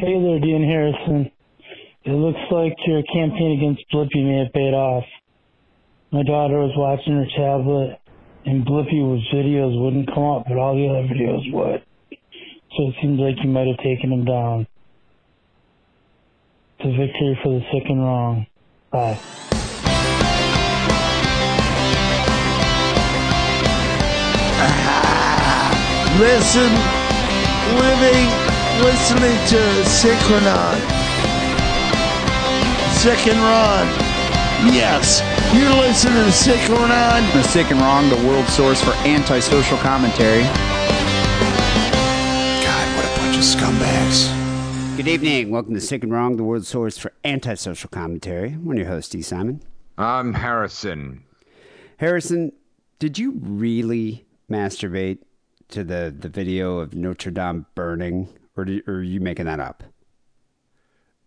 Hey there, Dee and Harrison. It looks like your campaign against Blippi may have paid off. My daughter was watching her tablet, and Blippi's videos wouldn't come up, but all the other videos would. So it seems like you might have taken him down. It's a victory for the sick and wrong. Bye. Listen, living, listening to Sick and Wrong. Sick and Wrong. Yes, you're listening to Sick and Wrong. The Sick and Wrong, the world source for antisocial commentary. God, what a bunch of scumbags. Good evening. Welcome to Sick and Wrong, the world source for antisocial commentary. I'm your host, E. Simon. I'm Harrison. Harrison, did you really masturbate to the, the video of Notre Dame burning, or, did, or are you making that up?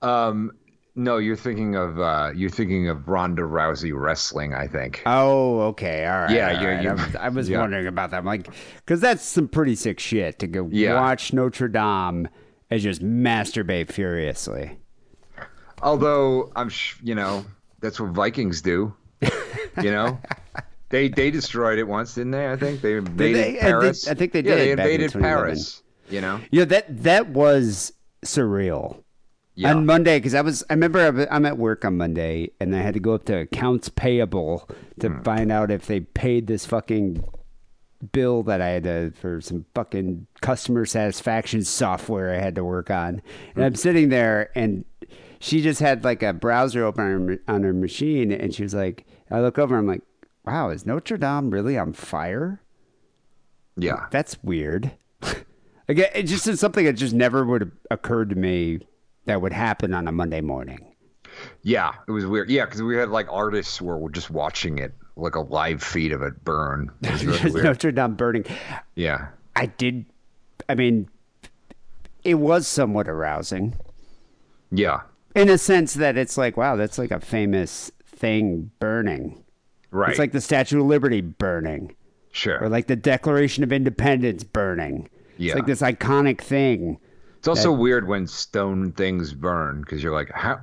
Um, no, you're thinking of uh, you're thinking of Ronda Rousey wrestling. I think. Oh, okay. All right. Yeah, all you're- right. you're- I was, I was yeah. wondering about that. I'm like, because that's some pretty sick shit to go Yeah. watch Notre Dame and just masturbate furiously. Although I'm, sh- you know, that's what Vikings do. You know, they they destroyed it once, didn't they? I think they invaded they? I think- Paris. I think they did. Yeah, they invaded Paris. You know. Yeah, that that was surreal. Yeah. On Monday, because I was, I remember I'm at work on Monday, and I had to go up to accounts payable to Hmm. find out if they paid this fucking bill that I had to for some fucking customer satisfaction software I had to work on. And I'm sitting there, and she just had like a browser open on her, on her machine, and she was like, I look over, I'm like, wow, is Notre Dame really on fire? Yeah. That's weird. Again, it just is something that just never would have occurred to me that would happen on a Monday morning. Yeah, it was weird. Yeah, because we had like artists who were just watching it, like a live feed of it burn. It was really. Notre Dame burning. Yeah. I did. I mean, it was somewhat arousing Yeah. in a sense that it's like, wow, that's like a famous thing burning. Right. It's like the Statue of Liberty burning, sure. or like the Declaration of Independence burning. Yeah. It's like this iconic thing. It's also weird when stone things burn because you're like, how?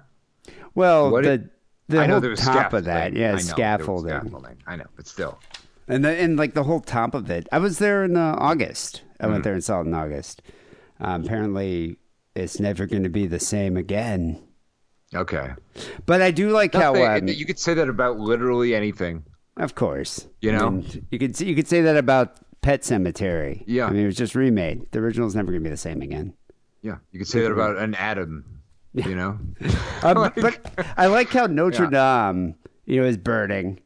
Well, the the whole top of that, yeah, know, scaffolding. scaffolding. I know, but still. And the, and like the whole top of it. I was there in uh, August. I Hmm. went there and saw it in August. Um, apparently, it's never going to be the same again. Okay. But I do like how, um, you could say that about literally anything. of course, You know? I mean, you could you could say that about Pet Sematary. Yeah. I mean, it was just remade. The original's never going to be the same again. Yeah, you could say that about an atom. You know. Um, but I like how Notre Yeah. Dame, you know, is burning,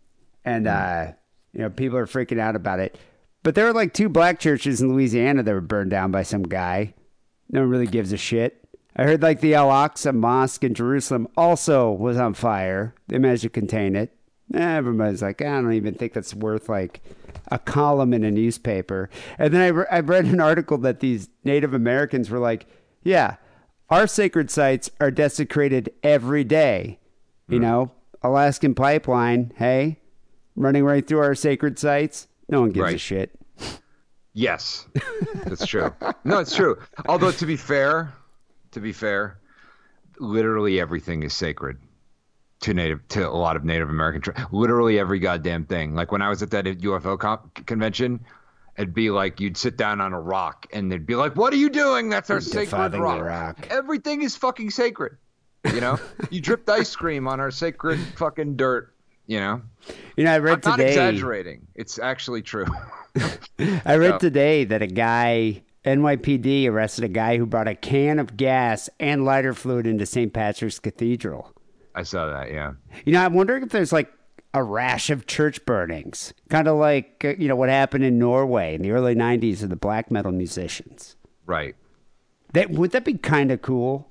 and uh, you know, people are freaking out about it. But there were like two black churches in Louisiana that were burned down by some guy. No one really gives a shit. I heard like the Al Aqsa Mosque in Jerusalem also was on fire. They managed to contain it. Everybody's like, I don't even think that's worth like a column in a newspaper. And then I, re- I read an article that these Native Americans were like, yeah, our sacred sites are desecrated every day. You hmm. know, Alaskan pipeline, hey, running right through our sacred sites. No one gives a shit. Yes, that's true. No, it's true. Although to be fair, to be fair, literally everything is sacred to native to a lot of Native American. Tri- literally every goddamn thing. Like when I was at that UFO comp- convention, it'd be like you'd sit down on a rock and they'd be like, "What are you doing? That's our sacred rock. rock. Everything is fucking sacred." You know, you dripped ice cream on our sacred fucking dirt. You know, You know, I read I'm not exaggerating. It's actually true. I read Yeah. today that a guy, NYPD, arrested a guy who brought a can of gas and lighter fluid into St. Patrick's Cathedral. I saw that. Yeah. You know, I'm wondering if there's like a rash of church burnings, kind of like uh, you know what happened in Norway in the early '90s with the black metal musicians. Right. That would that be kind of cool?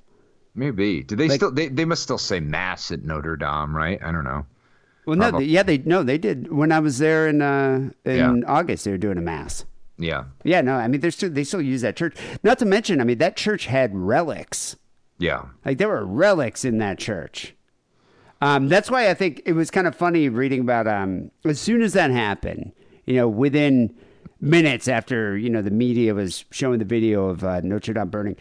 Maybe. Do they Like- still? They, they must still say mass at Notre Dame, right? I don't know. Well, no, they, yeah, they no, they did. When I was there in uh, in Yeah. August, they were doing a mass. Yeah. Yeah, no, I mean, they're still they still use that church. Not to mention, I mean, that church had relics. Yeah. Like there were relics in that church. Um, that's why I think it was kind of funny reading about um, as soon as that happened, you know, within minutes after you know the media was showing the video of uh, Notre Dame burning,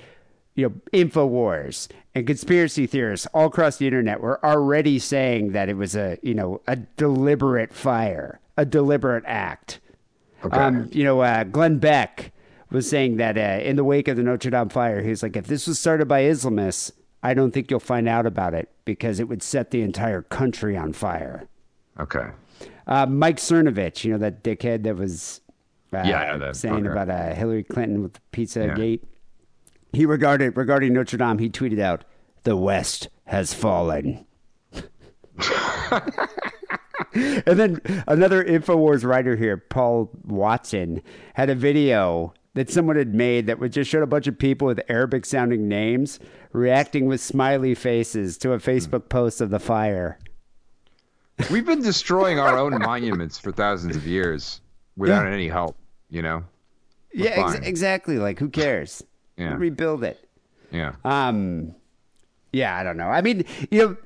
you know, InfoWars and conspiracy theorists all across the internet were already saying that it was a, you know, a deliberate fire, a deliberate act. Okay. Um, you know, uh, Glenn Beck was saying that uh, in the wake of the Notre Dame fire, he was like, if this was started by Islamists, I don't think you'll find out about it because it would set the entire country on fire. okay. Uh, Mike Cernovich, you know, that dickhead that was uh, Yeah, that saying fucker. about uh, Hillary Clinton with the Pizza Yeah. Gate. He regarded regarding Notre Dame, he tweeted out, "The West has fallen." and then another Infowars writer here, Paul Watson, had a video that someone had made that would just showed a bunch of people with Arabic sounding names reacting with smiley faces to a Facebook post of the fire. We've been destroying our own monuments for thousands of years without Yeah. any help, you know? yeah, ex- exactly. Like, who cares? Yeah. Rebuild it. Yeah. Um, yeah, I don't know. I mean, you know,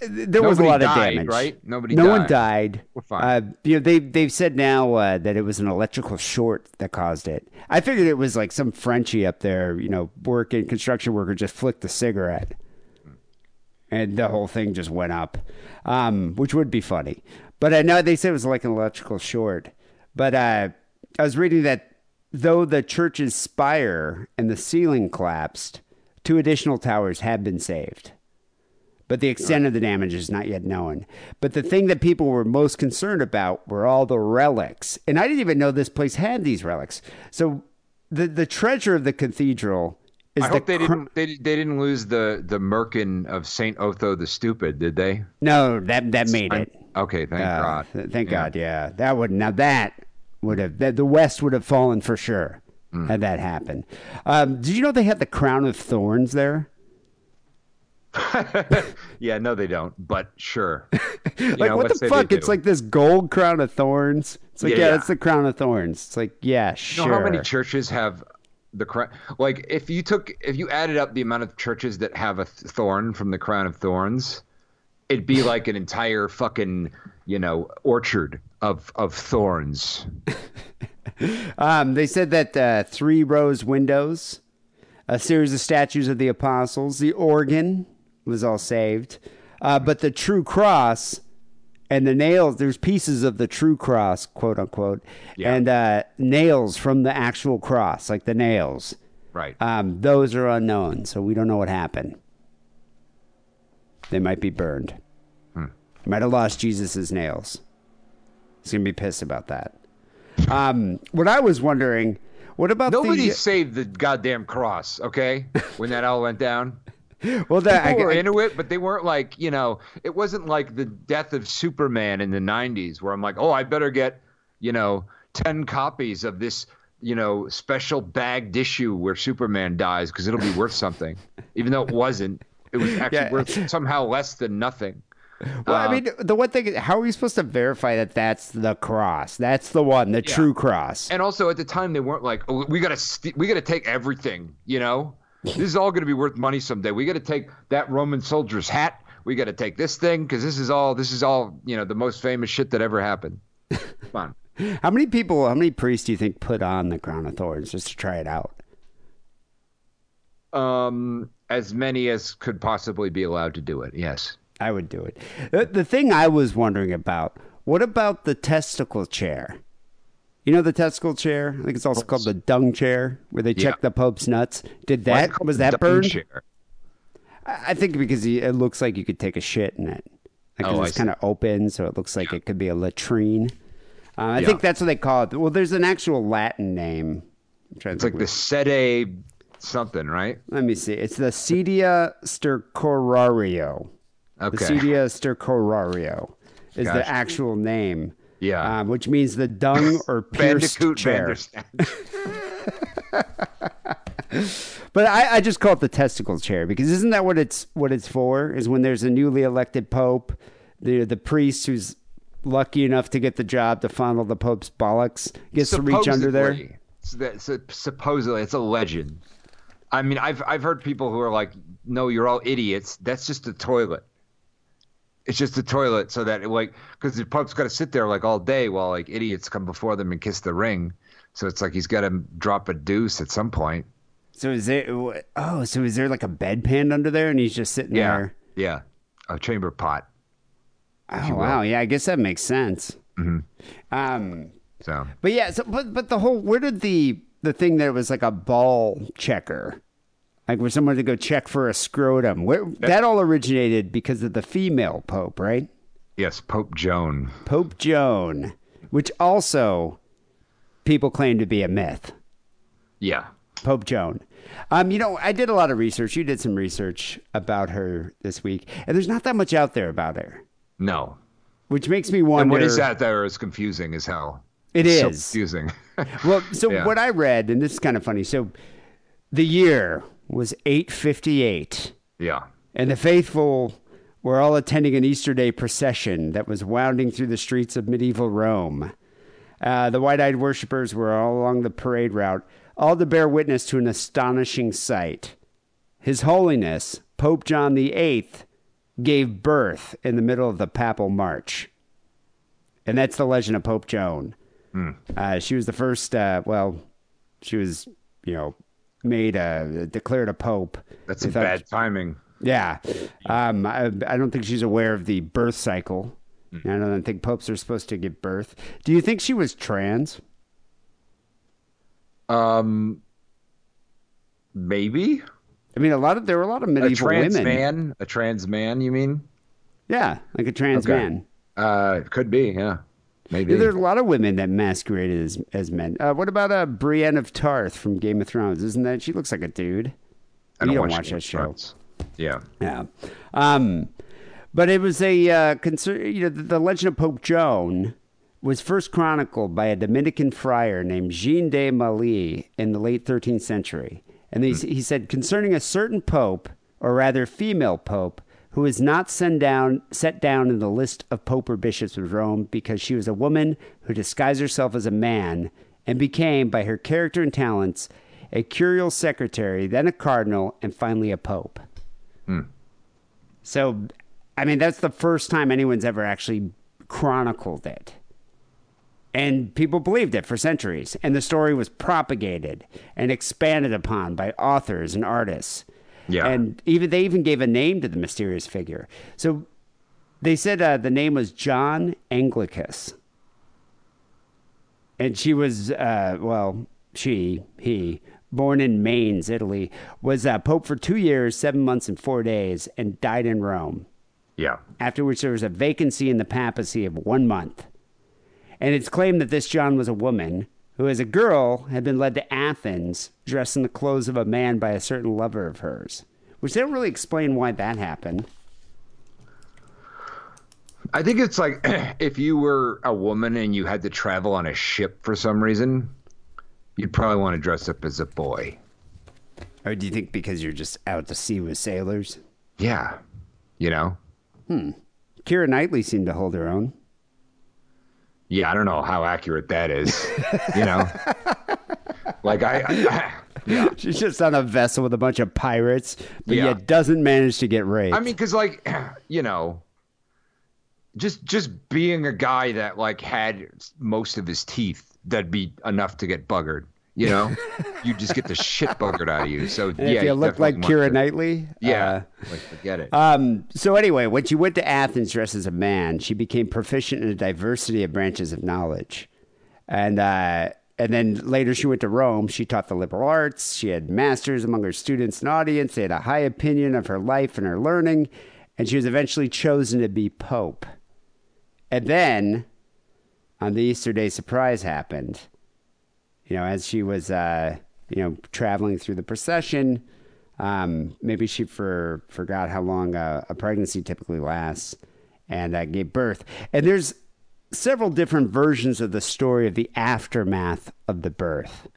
there was a Nobody lot of damage, right? Nobody no one died. died. We're fine. Uh, you know, they they've said now uh, that it was an electrical short that caused it. I figured it was like some Frenchie up there, you know, working construction worker just flicked the cigarette, and the whole thing just went up, um, which would be funny. But I know they said it was like an electrical short. But uh, I was reading that though the church's spire and the ceiling collapsed, two additional towers have been saved but the extent of the damage is not yet known. But the thing that people were most concerned about were all the relics, and I didn't even know this place had these relics. So the the treasure of the cathedral is I the hope they cr- didn't they, they didn't lose the the merkin of Saint Otho the Stupid, did they? no that that made I'm- it. okay, thank Uh, God. th- Thank Yeah. God, yeah. That would now that would have that the West would have fallen for sure Hmm. had that happened. Um, did you know they had the crown of thorns there? Yeah, no, they don't. But sure. You like know, what the fuck? It's like this gold crown of thorns. It's like Yeah, yeah, yeah. it's the crown of thorns. It's like yeah, You sure. know how many churches have the crown? Like, if you took, if you added up the amount of churches that have a thorn from the crown of thorns, it'd be like an entire fucking, you know, orchard of of thorns. Um, they said that uh, three rows windows, a series of statues of the apostles, the organ was all saved, uh, but the true cross and the nails. There's pieces of the true cross, quote unquote, Yeah. and uh, nails from the actual cross, like the nails. Right. Um, those are unknown, so we don't know what happened. They might be burned. Might have lost Jesus's nails. He's gonna be pissed about that. Um, what I was wondering, what about Nobody the? saved the goddamn cross, okay? When that all went down. Well, that I, People were I- into it, but they weren't like, you know, it wasn't like the death of Superman in the 90s where I'm like, oh, I better get, you know, 10 copies of this, you know, special bagged issue where Superman dies because it'll be worth something. Even though it wasn't, it was actually Yeah. worth somehow less than nothing. well, uh, I mean, the one thing, how are we supposed to verify that that's the cross? That's the one, the true cross. And also at the time, they weren't like, oh, we got to st- we got to take everything, you know? This is all going to be worth money someday. We got to take that Roman soldier's hat. We got to take this thing because this is all this is all you know the most famous shit that ever happened. Come on. How many people, how many priests do you think put on the crown of thorns just to try it out? Um, as many as could possibly be allowed to do it. Yes. I would do it. The, the thing I was wondering about, what about the testicle chair? You know the testicle chair? I think it's also called the dung chair, where they check Yeah. the Pope's nuts. Did that was that burned? chair? I think because he, it looks like you could take a shit in it. Like 'cause Oh, it's kind of open, so it looks like it could be a latrine. Uh, I Yeah. think that's what they call it. Well, there's an actual Latin name. I'm trying to It's like the sede something, right? Let me see. It's the Sedia stercorario. Okay. The Sedia stercorario is the actual name. Yeah. Um, which means the dung or pierced Bandicoot chair. But I, I just call it the testicle chair because isn't that what it's what it's for? Is when there's a newly elected pope, the the priest who's lucky enough to get the job to fondle the pope's bollocks gets to reach under there. Supposedly. So that- so supposedly, it's a legend. I mean, I've I've heard people who are like, "No, you're all idiots. That's just a toilet. It's just a toilet." So that it like, because the Pope's got to sit there like all day while like idiots come before them and kiss the ring. So it's like he's got to drop a deuce at some point. So is there? Oh, so is there like a bedpan under there, and he's just sitting Yeah, there? yeah, a chamber pot. Oh wow, yeah, I guess that makes sense. Mm-hmm. Um, So but yeah, so but but the whole where did the the thing that was like a ball checker, like for someone to go check for a scrotum, where that all originated because of the female pope, right? yes, Pope Joan. Pope Joan, which also people claim to be a myth. Yeah, Pope Joan. Um, you know, I did a lot of research. You did some research about her this week, and there's not that much out there about her, no. which makes me wonder. And what is out there is confusing as hell. It It's so confusing. Well, so Yeah. what I read, and this is kind of funny. So, the year was 858, yeah, and the faithful were all attending an Easter Day procession that was wounding through the streets of medieval Rome. Uh, the wide-eyed worshippers were all along the parade route, all to bear witness to an astonishing sight. His Holiness Pope John VIII gave birth in the middle of the papal march, and that's the legend of Pope Joan. Uh, she was the first. Uh, well, she was, you know, made a declared a pope. that's They a bad timing. yeah. Um, I, I don't think she's aware of the birth cycle. I don't think popes are supposed to give birth. Do you think she was trans? Um, maybe I mean, a lot of there were a lot of medieval a trans women. man. A trans man, you mean? Yeah, like a trans Okay. man. Uh, could be. Yeah, maybe. There's a lot of women that masquerade as as men. Uh, what about uh, Brienne of Tarth from Game of Thrones? Isn't that she looks like a dude? I you don't watch watch that show. Thrones. Yeah. Yeah. Um, but it was a uh, concern. You know, the, the legend of Pope Joan was first chronicled by a Dominican friar named Jean de Mailly in the late 13th century, and he, he said concerning a certain pope, or rather female pope, who is not sent down set down in the list of pope or bishops of Rome because she was a woman who disguised herself as a man and became, by her character and talents, a curial secretary, then a cardinal, and finally a pope. Hmm. So, I mean, that's the first time anyone's ever actually chronicled it. And people believed it for centuries. And the story was propagated and expanded upon by authors and artists. Yeah. And even they even gave a name to the mysterious figure. So they said uh, the name was John Anglicus. And she was, uh, well, she, he, born in Mainz, Italy, was uh, pope for two years, seven months, and four days, and died in Rome. Yeah. After which there was a vacancy in the papacy of one month. And it's claimed that this John was a woman who, as a girl, had been led to Athens dressed in the clothes of a man by a certain lover of hers, which they don't really explain why that happened. I think it's like if you were a woman and you had to travel on a ship for some reason, you'd probably want to dress up as a boy. Or do you think because you're just out to sea with sailors? Yeah. You know? Hmm. Keira Knightley seemed to hold her own. Yeah, I don't know how accurate that is. you know? Like I, I yeah. She's just on a vessel with a bunch of pirates, but Yeah. yet doesn't manage to get raped. I mean, because like, you know, just just being a guy that like had most of his teeth, that'd be enough to get buggered. You know, you just get the shit buggered out of you. So And yeah, if you look like Keira Knightley, Yeah, like forget it. Uh, um, so anyway, when she went to Athens dressed as a man, she became proficient in a diversity of branches of knowledge, and uh, and then later she went to Rome. She taught the liberal arts. She had masters among her students and audience. They had a high opinion of her life and her learning, and she was eventually chosen to be pope. And then, on the Easter Day surprise happened. You know, as she was, uh, you know, traveling through the procession, um, maybe she for, forgot how long a, a pregnancy typically lasts, and uh, gave birth. And there's several different versions of the story of the aftermath of the birth.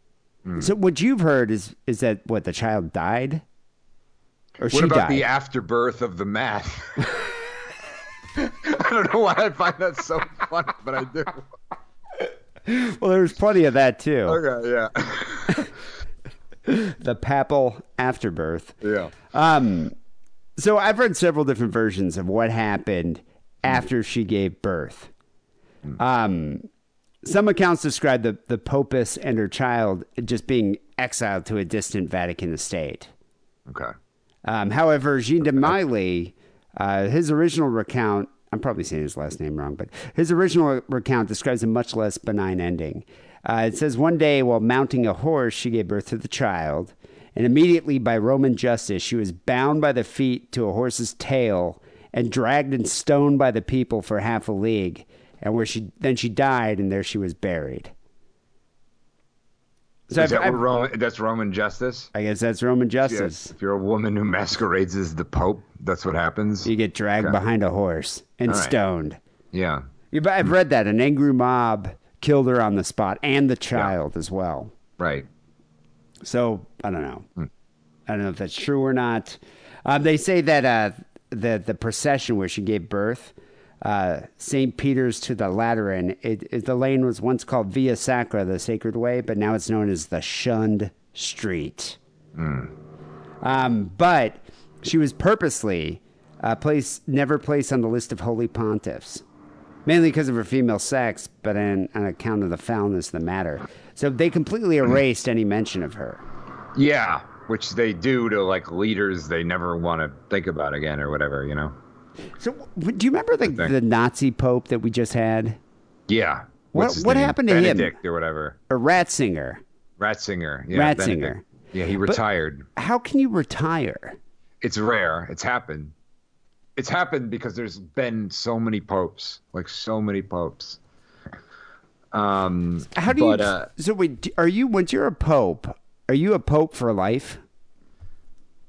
So what you've heard is is that what the child died, or What she about died? the afterbirth of the math? I don't know why I find that so funny, but I do. well, there's plenty of that too. Okay, yeah, The papal afterbirth. yeah. Um, so I've read several different versions of what happened after she gave birth. Um, Some accounts describe the, the Popess and her child just being exiled to a distant Vatican estate. Okay. Um, however, Jean de Mailly, uh, his original recount, I'm probably saying his last name wrong, but his original recount describes a much less benign ending. Uh, it says one day while mounting a horse, she gave birth to the child, and immediately by Roman justice, she was bound by the feet to a horse's tail and dragged and stoned by the people for half a league, and where she then she died, and there she was buried. So Is I've- that I've- Roman, that's Roman justice? I guess that's Roman Yeah, justice. if you're a woman who masquerades as the Pope, that's what happens. You get dragged Okay. behind a horse and right. stoned. Yeah. Yeah, but I've read that an angry mob killed her on the spot and the child as well. Right. So I don't know. I don't know if that's true or not. Um, they say that uh, the the procession where she gave birth, uh, St. Peter's to the Lateran, it, it, the lane was once called Via Sacra, the Sacred Way, but now it's known as the Shunned Street. Um, but she was purposely uh, placed, never placed on the list of holy pontiffs, mainly because of her female sex, but on, on account of the foulness of the matter. So they completely erased any mention of her. Yeah. Which they do to like leaders they never want to think about again or whatever, you know? So, do you remember the, the Nazi Pope that we just had? Yeah. What- What's his what name? happened to him? Benedict or whatever. A Ratzinger. Ratzinger. Yeah, Ratzinger. Benedict. Yeah, he retired. How can you retire? it's rare. It's happened. It's happened because there's been so many popes, like so many popes. Um, How do but, you? Uh, so, wait, are you once you're a pope? Are you a pope for life?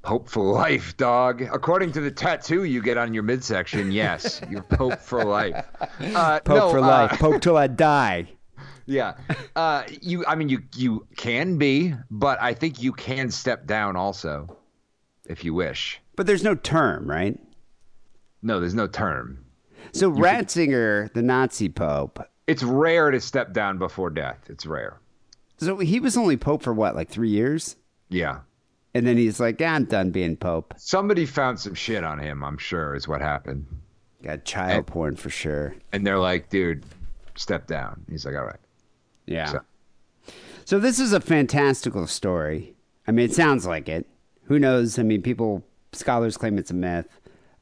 Pope for life, dog. According to the tattoo you get on your midsection, yes, you're pope for life. Uh, Pope no, for uh, life. Pope till I die. Yeah. Uh, you. I mean, you you can be, but I think you can step down also, if you wish. But there's no term, right? No, there's no term. So Ratzinger, the Nazi Pope. It's rare to step down before death. It's rare. So he was only Pope for what, like three years? Yeah. And then he's like, "Ah, I'm done being Pope. Somebody found some shit on him. I'm sure is what happened. Got child porn for sure. And they're like, dude, step down. He's like, all right. Yeah. So- So this is a fantastical story. I mean, it sounds like it. Who knows? I mean, people, scholars claim it's a myth,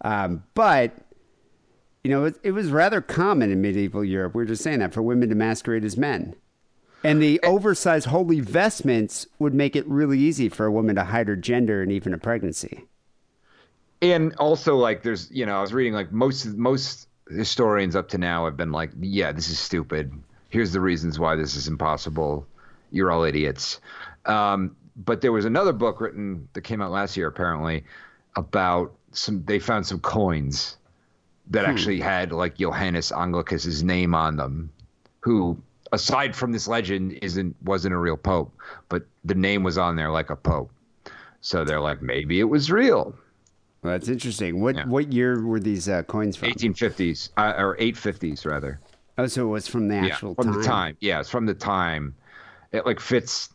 um, but you know, it, it was rather common in medieval Europe. We were just saying that for women to masquerade as men, and the oversized holy vestments would make it really easy for a woman to hide her gender and even a pregnancy. and also like there's you know i was reading like most most historians up to now have been like yeah this is stupid. Here's the reasons why this is impossible. You're all idiots. Um, but there was another book written that came out last year apparently about some they found some coins that actually had like johannes anglicus's name on them who aside from this legend isn't wasn't a real pope but the name was on there like a pope so they're like maybe it was real Well, that's interesting. What Yeah. what year were these uh, coins from? 1850s uh, or 850s rather. Oh, so it was from the actual yeah, from time. the time. Yeah, it's from the time. It like fits.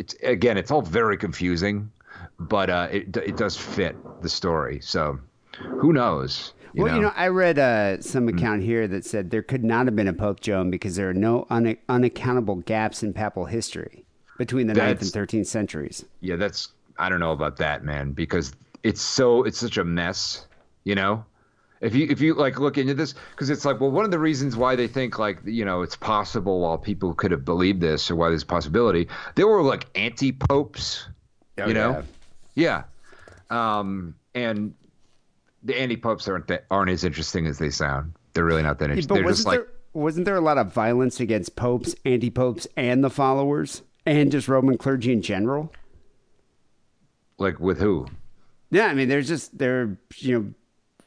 It's again, it's all very confusing, but uh, it it does fit the story. So who knows? Well, know? you know, I read uh, some account here that said there could not have been a Pope Joan because there are no un- unaccountable gaps in papal history between the ninth and 13th centuries. yeah, that's I don't know about that, man, because it's so it's such a mess. You know, if you if you like look into this, because it's like, well, one of the reasons why they think like you know it's possible while people could have believed this or why there's a possibility, there were like anti popes. you know, yeah, um, and the anti popes aren't that, aren't as interesting as they sound. They're really not that Yeah, interesting. but They're just wasn't like there wasn't there a lot of violence against popes, anti-popes, and the followers, and just Roman clergy in general? like with who? Yeah, I mean, there's just there, you know,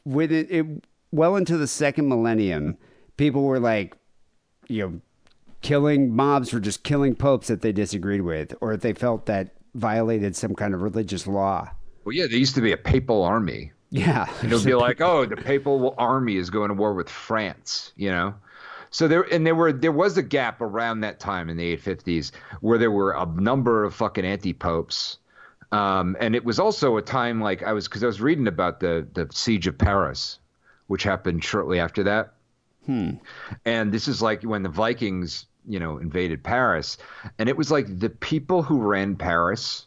with it, it well into the second millennium, people were like, you know, killing mobs for just killing popes that they disagreed with, or if they felt that violated some kind of religious law. Well, yeah, there used to be a papal army. Yeah, And it'll be like, oh, the papal army is going to war with France, you know. So there, and there were there was a gap around that time in the 850s where there were a number of fucking anti popes, um, and it was also a time like I was because I was reading about the the siege of Paris, which happened shortly after that. And this is like when the Vikings you know, invaded Paris, and it was like the people who ran Paris,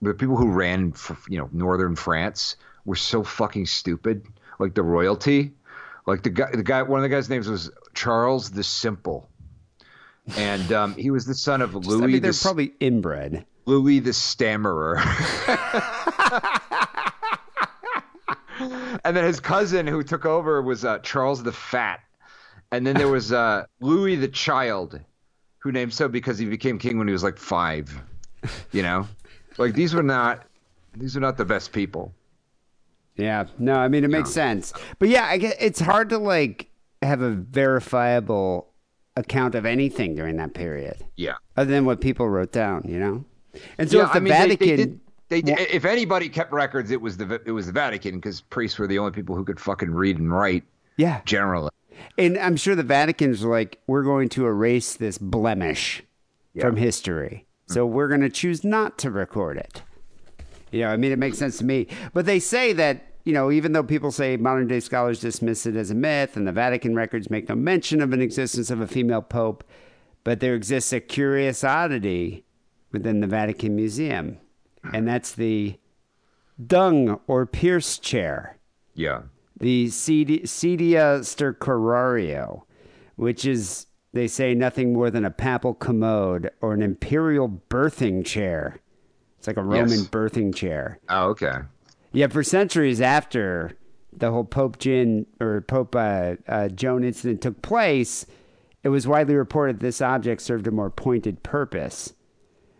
the people who ran, for, you know, northern France were so fucking stupid. Like the royalty, like the guy, the guy, one of the guys' names was Charles the Simple, and um, he was the son of Louis. I mean, they're the, probably inbred. Louis the Stammerer. and then his cousin who took over was uh, Charles the Fat. And then there was uh, Louis the Child, who named so because he became king when he was like five. You know, like these were not these are not the best people. Yeah, no, I mean it makes sense, but yeah, I get it's hard to like have a verifiable account of anything during that period, Yeah. other than what people wrote down, you know. And so yeah, if the I mean, Vatican, They, did, they did, if anybody kept records, it was the it was the Vatican because priests were the only people who could fucking read and write yeah, generally. and I'm sure the Vatican's like, we're going to erase this blemish from history, so we're going to choose not to record it. You know, I mean, it makes sense to me. But they say that, you know, even though people say modern day scholars dismiss it as a myth and the Vatican records make no mention of an existence of a female pope, but there exists a curious oddity within the Vatican Museum, and that's the dung or pierce chair Yeah. the Sedia stercorario, which is, they say, nothing more than a papal commode or an imperial birthing chair. It's like a Roman Yes. birthing chair. Oh, okay. Yet for centuries after the whole Pope Jin or Pope uh, uh, Joan incident took place, it was widely reported this object served a more pointed purpose.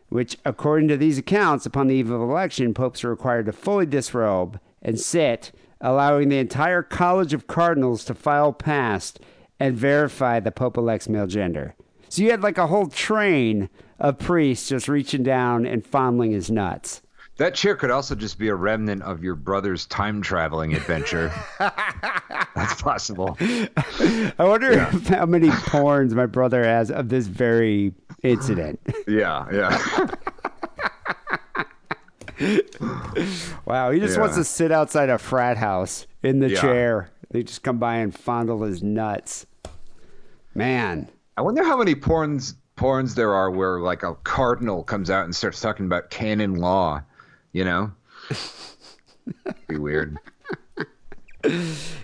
Which, according to these accounts, upon the eve of election, popes are required to fully disrobe and sit, allowing the entire College of Cardinals to file past and verify the Pope elect's male gender. So you had like a whole train of priests just reaching down and fondling his nuts. That chair could also just be a remnant of your brother's time traveling adventure. That's possible. I wonder if, how many porns my brother has of this very incident. Yeah, yeah. Wow, he just Yeah. wants to sit outside a frat house in the Yeah. chair. They just come by and fondle his nuts. Man, I wonder how many porns porns there are where like a cardinal comes out and starts talking about canon law. You know, be weird.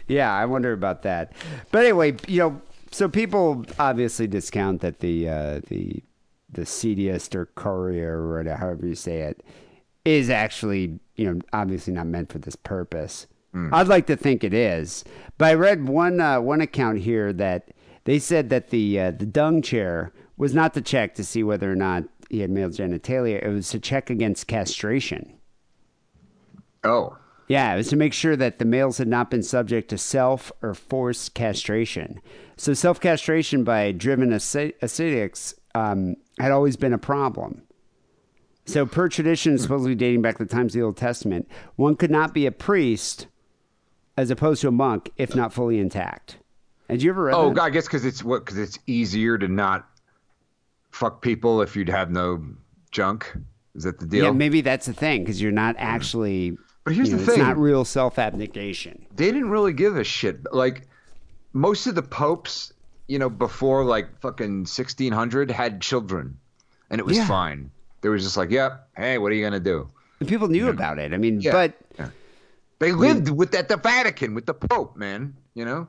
yeah, I wonder about that. But anyway, you know, so people obviously discount that the uh, the the seediest or courier or whatever, however you say it is actually you know obviously not meant for this purpose. I'd like to think it is, but I read one uh, one account here that they said that the uh, the dung chair was not to check to see whether or not he had male genitalia. It was to check against castration. Oh, Yeah, it was to make sure that the males had not been subject to self or forced castration. So self castration by driven ascetics um, had always been a problem. So per tradition, supposedly dating back to the times of the Old Testament, one could not be a priest as opposed to a monk if not fully intact. Had you ever read oh, that? I guess because it's what because it's easier to not fuck people if you'd have no junk. Is that the deal? Yeah, maybe that's the thing because you're not actually. But here's you know, the thing: It's not real self abnegation. they didn't really give a shit. Like most of the popes, you know, before like fucking 1600 had children, and it was Yeah. fine. They were just like, "Yep, hey, what are you gonna do?" And people knew about it. I mean, Yeah. but They lived with at the Vatican with the Pope, man. You know,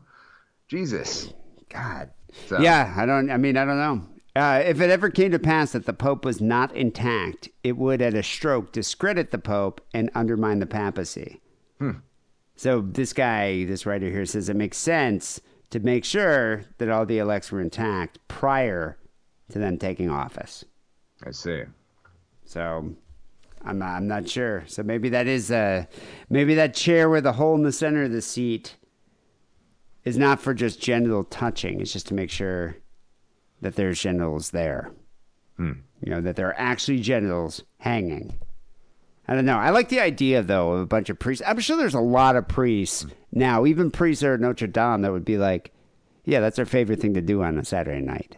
Jesus. God. So- Yeah, I don't. I mean, I don't know. Uh, if it ever came to pass that the Pope was not intact, it would, at a stroke, discredit the Pope and undermine the papacy. So this guy, this writer here, says it makes sense to make sure that all the elects were intact prior to them taking office. I see. So I'm not, I'm not sure. So maybe that is a maybe that chair with a hole in the center of the seat is not for just genital touching. It's just to make sure that there's genitals there. Hmm. You know that there are actually genitals hanging. I don't know. I like the idea though of a bunch of priests. I'm sure there's a lot of priests hmm. now, even priests that are at Notre Dame, that would be like, "Yeah, that's our favorite thing to do on a Saturday night."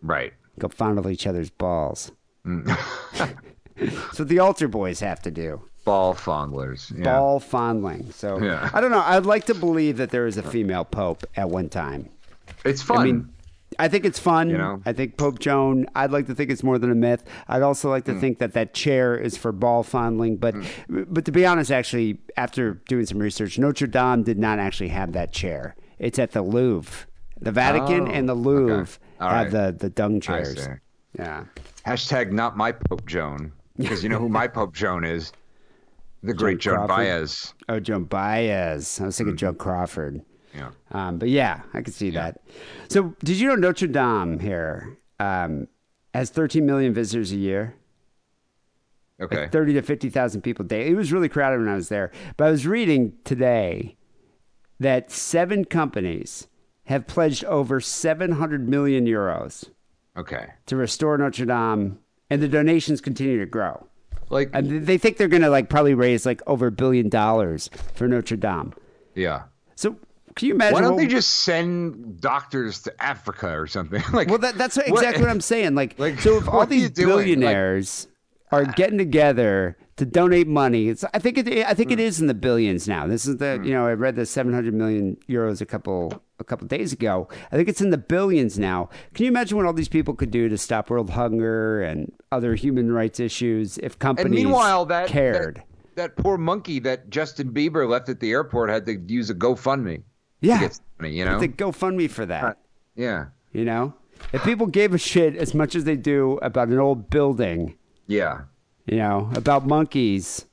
Right. Go fondle each other's balls. Hmm. That's what the altar boys have to do. Ball fondlers. Yeah. Ball fondling. So Yeah. I don't know. I'd like to believe that there was a female pope at one time. It's fun. I mean, I think it's fun. You know? I think Pope Joan. I'd like to think it's more than a myth. I'd also like to Hmm. think that that chair is for ball fondling. But but to be honest, actually, after doing some research, Notre Dame did not actually have that chair. It's at the Louvre, the Vatican, Oh, and the Louvre All have right. the the dung chairs. Yeah. Hashtag not my Pope Joan. Because you know who my Pope Joan is? The great Joan Crawford? Baez. Oh, Joan Baez. I was thinking Joe Crawford. Yeah. Um, but yeah, I could see that. So, did you know Notre Dame here um, has 13 million visitors a year? Okay. Like 30 to 50,000 people a day. It was really crowded when I was there. But I was reading today that seven companies have pledged over 700 million euros Okay. to restore Notre Dame, and the donations continue to grow. Like, And they think they're going to like probably raise like over a billion dollars for Notre Dame. yeah. So, can you imagine? Why don't what- they just send doctors to Africa or something? like, Well, that, that's what, exactly what I'm saying. Like, Like, so if all what these doing? Like- billionaires are getting together to donate money, it's I think it I think it hmm. is in the billions now. This is the hmm. you know I read the 700 million euros a couple a couple days ago. I think it's in the billions now. Can you imagine what all these people could do to stop world hunger and other human rights issues if companies and meanwhile, that cared? That, that poor monkey that Justin Bieber left at the airport had to use a GoFundMe. Yeah, To get money, you know. the GoFundMe for that. yeah. You know, if people gave a shit as much as they do about an old building. Yeah. you know, about monkeys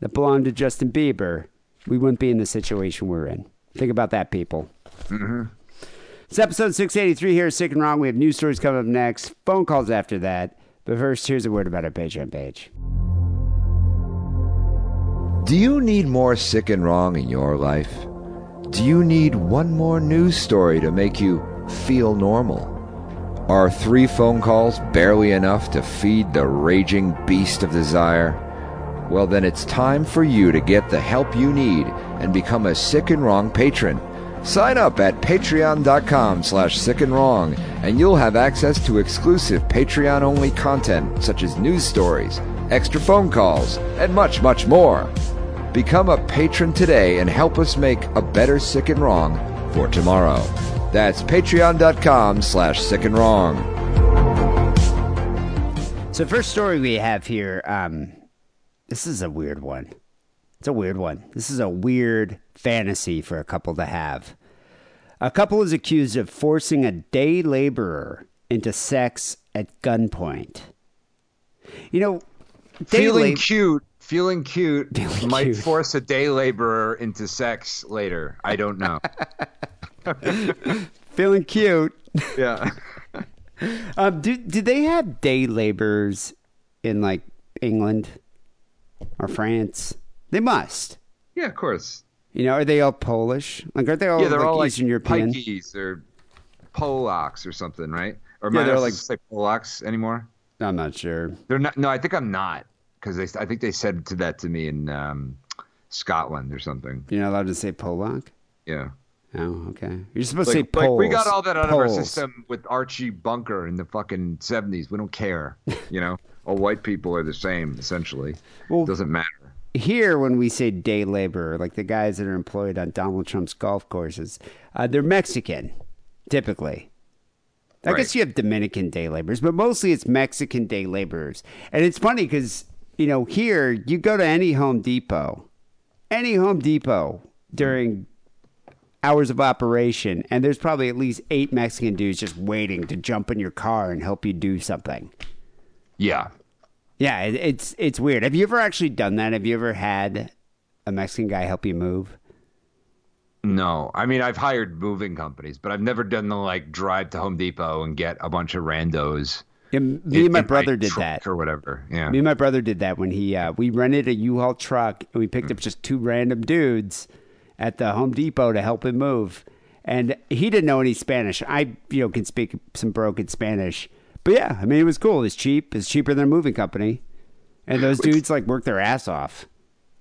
that belong to Justin Bieber, we wouldn't be in the situation we're in. Think about that, people. Mm-hmm. It's episode 683 here, Sick and Wrong. We have news stories coming up next, phone calls after that. But first, here's a word about our Patreon page. Do you need more sick and wrong in your life? Do you need one more news story to make you feel normal? Are three phone calls barely enough to feed the raging beast of desire? Well, then it's time for you to get the help you need and become a Sick and Wrong patron. Sign up at patreon.com slash sick and wrong, and you'll have access to exclusive Patreon only content such as news stories, extra phone calls, and much, much more. Become a patron today and help us make a better sick and wrong for tomorrow. That's patreon.com slash sick and wrong. So, first story we have here, um, this is a weird one. It's a weird one. This is a weird fantasy for a couple to have. A couple is accused of forcing a day laborer into sex at gunpoint. You know, day Feeling lab- cute. Feeling cute Feeling might cute. force a day laborer into sex later. I don't know. feeling cute. yeah. Um, do do they have day laborers in like England or France? They must. Yeah, of course. You know, are they all Polish? Like, aren't they all yeah, they're like all like Eastern European? Pikeys or Polacks or something, right? Or Yeah, they're like- say Polacks anymore? I'm not sure. They're not. No, I think I'm not because they. I think they said to that to me in um, Scotland or something. You're not allowed to say Polak. Yeah. Oh, okay. You're supposed Like, to say like, Poles. we got all that out of our system with Archie Bunker in the fucking seventies. We don't care. You know, all white people are the same essentially. Well- Doesn't matter. Here, when we say day laborer, like the guys that are employed on Donald Trump's golf courses, uh, they're Mexican, typically. I Right. guess you have Dominican day laborers, but mostly it's Mexican day laborers. And it's funny because, you know, here you go to any Home Depot, any Home Depot during hours of operation, and there's probably at least eight Mexican dudes just waiting to jump in your car and help you do something. Yeah. Yeah, it, it's it's weird. Have you ever actually done that? Have you ever had a Mexican guy help you move? No, I mean I've hired moving companies, but I've never done the like drive to Home Depot and get a bunch of randos. Yeah, me in- and my brother did that. or whatever. Yeah. Me and my brother did that when he uh, we rented a U-Haul truck and we picked up just two random dudes at the Home Depot to help him move. And he didn't know any Spanish. I you know can speak some broken Spanish, but yeah, I mean it was cool. It's cheap. It's cheaper than a moving company. And those dudes like worked their ass off.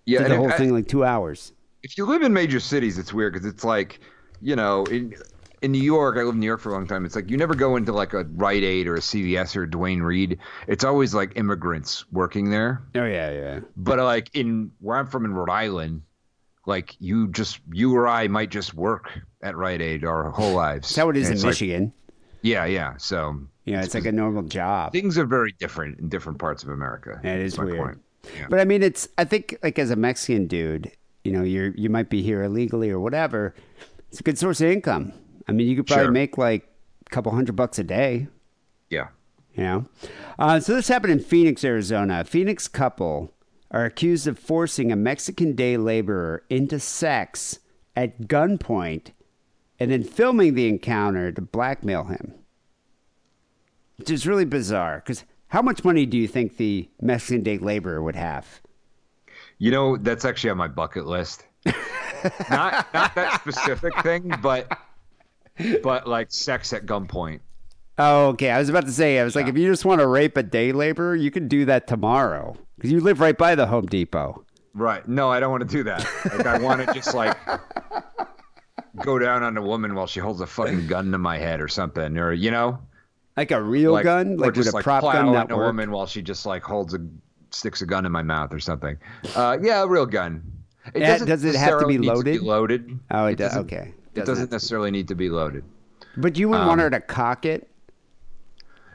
yeah, Did the whole if, thing like two hours. if you live in major cities, it's weird because it's like, you know, in in New York, I lived in New York for a long time. It's like you never go into like a Rite Aid or a CVS or Duane Reade. It's always like immigrants working there. Oh yeah, yeah. But like in where I'm from in Rhode Island, like you just you or I might just work at Rite Aid our whole lives. That's how it is in it's like- Michigan. Yeah, yeah. So yeah, know, it's like a normal job. things are very different in different parts of America. It is weird. point. Yeah. But I mean, it's I think like as a Mexican dude, you know, you're you might be here illegally or whatever. It's a good source of income. I mean, you could probably Sure. make like a couple hundred bucks a day. yeah. You know, uh, so this happened in Phoenix, Arizona. A Phoenix couple are accused of forcing a Mexican day laborer into sex at gunpoint, and then filming the encounter to blackmail him. Which is really bizarre because how much money do you think the Mexican day laborer would have? You know, that's actually on my bucket list. not not that specific thing, but but like sex at gunpoint. Oh, okay. I was about to say, I was like, if you just want to rape a day laborer, you can do that tomorrow because you live right by the Home Depot. Right. No, I don't want to do that. Like I want to just like go down on a woman while she holds a fucking gun to my head or something, or you know, Like a real like gun, like with just a like prop gun that a woman while she just like holds a sticks a gun in my mouth or something. Uh, yeah, a real gun. It Yeah, doesn't does it have to be necessarily need loaded? loaded. Oh, it does. Doesn't- It doesn't necessarily need to be loaded. But you want Um, her to cock it.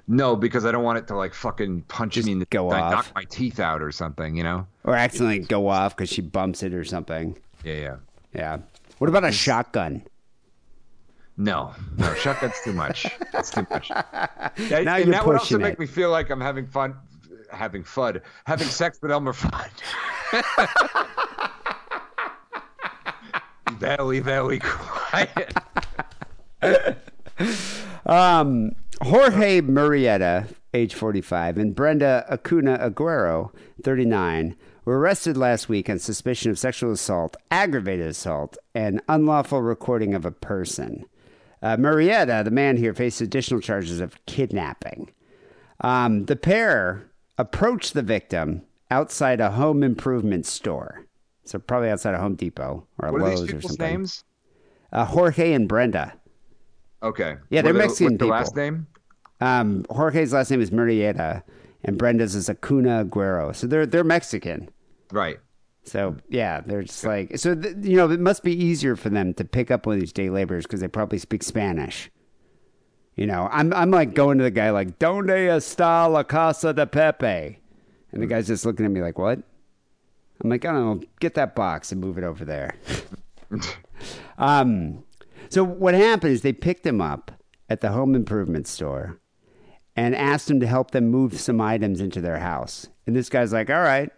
No, because I don't want it to like fucking punch Just me in the go off. knock my teeth out or something. You know? Or accidentally go off because she bumps it or something. Yeah, yeah. Yeah. What about a shotgun? No, no, shotgun's too much. That's too much. Yeah, Now and you're that would also pushing make it. me feel like I'm having fun, having fun, having sex with Elmer Fudd. Very, very quiet. Um, Jorge Murrieta, age 45, and Brenda Acuna Aguero, 39, were arrested last week on suspicion of sexual assault, aggravated assault, and unlawful recording of a person. Uh, Murrieta, the man here, faced additional charges of kidnapping. Um, the pair approached the victim outside a home improvement store. So probably outside of Home Depot or What are Lowe's these or people's something. names? Uh, Jorge and Brenda. Okay. Yeah, they're are Mexican what's the last name? Um, Jorge's last name is Murrieta, and Brenda's is Acuna Aguero. So they're they're Mexican. Right. So yeah, they're just like so. Th- you know, it must be easier for them to pick up one of these day laborers because they probably speak Spanish. You know, I'm I'm like going to the guy like, "Donde está la casa de Pepe?" And the guy's just looking at me like, "What?" I'm like, "I don't know. Get that box and move it over there." um, so what happened is they picked him up at the home improvement store and asked him to help them move some items into their house. And this guy's like, all right.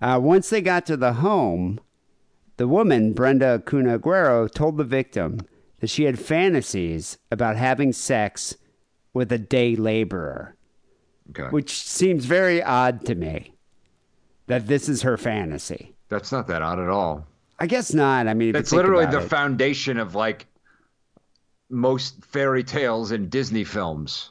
Uh, once they got to the home, the woman, Brenda Acuna Aguero, told the victim that she had fantasies about having sex with a day laborer, Okay. which seems very odd to me that this is her fantasy. That's not that odd at all. I guess not. I mean, That's literally the it. foundation of like most fairy tales in Disney films.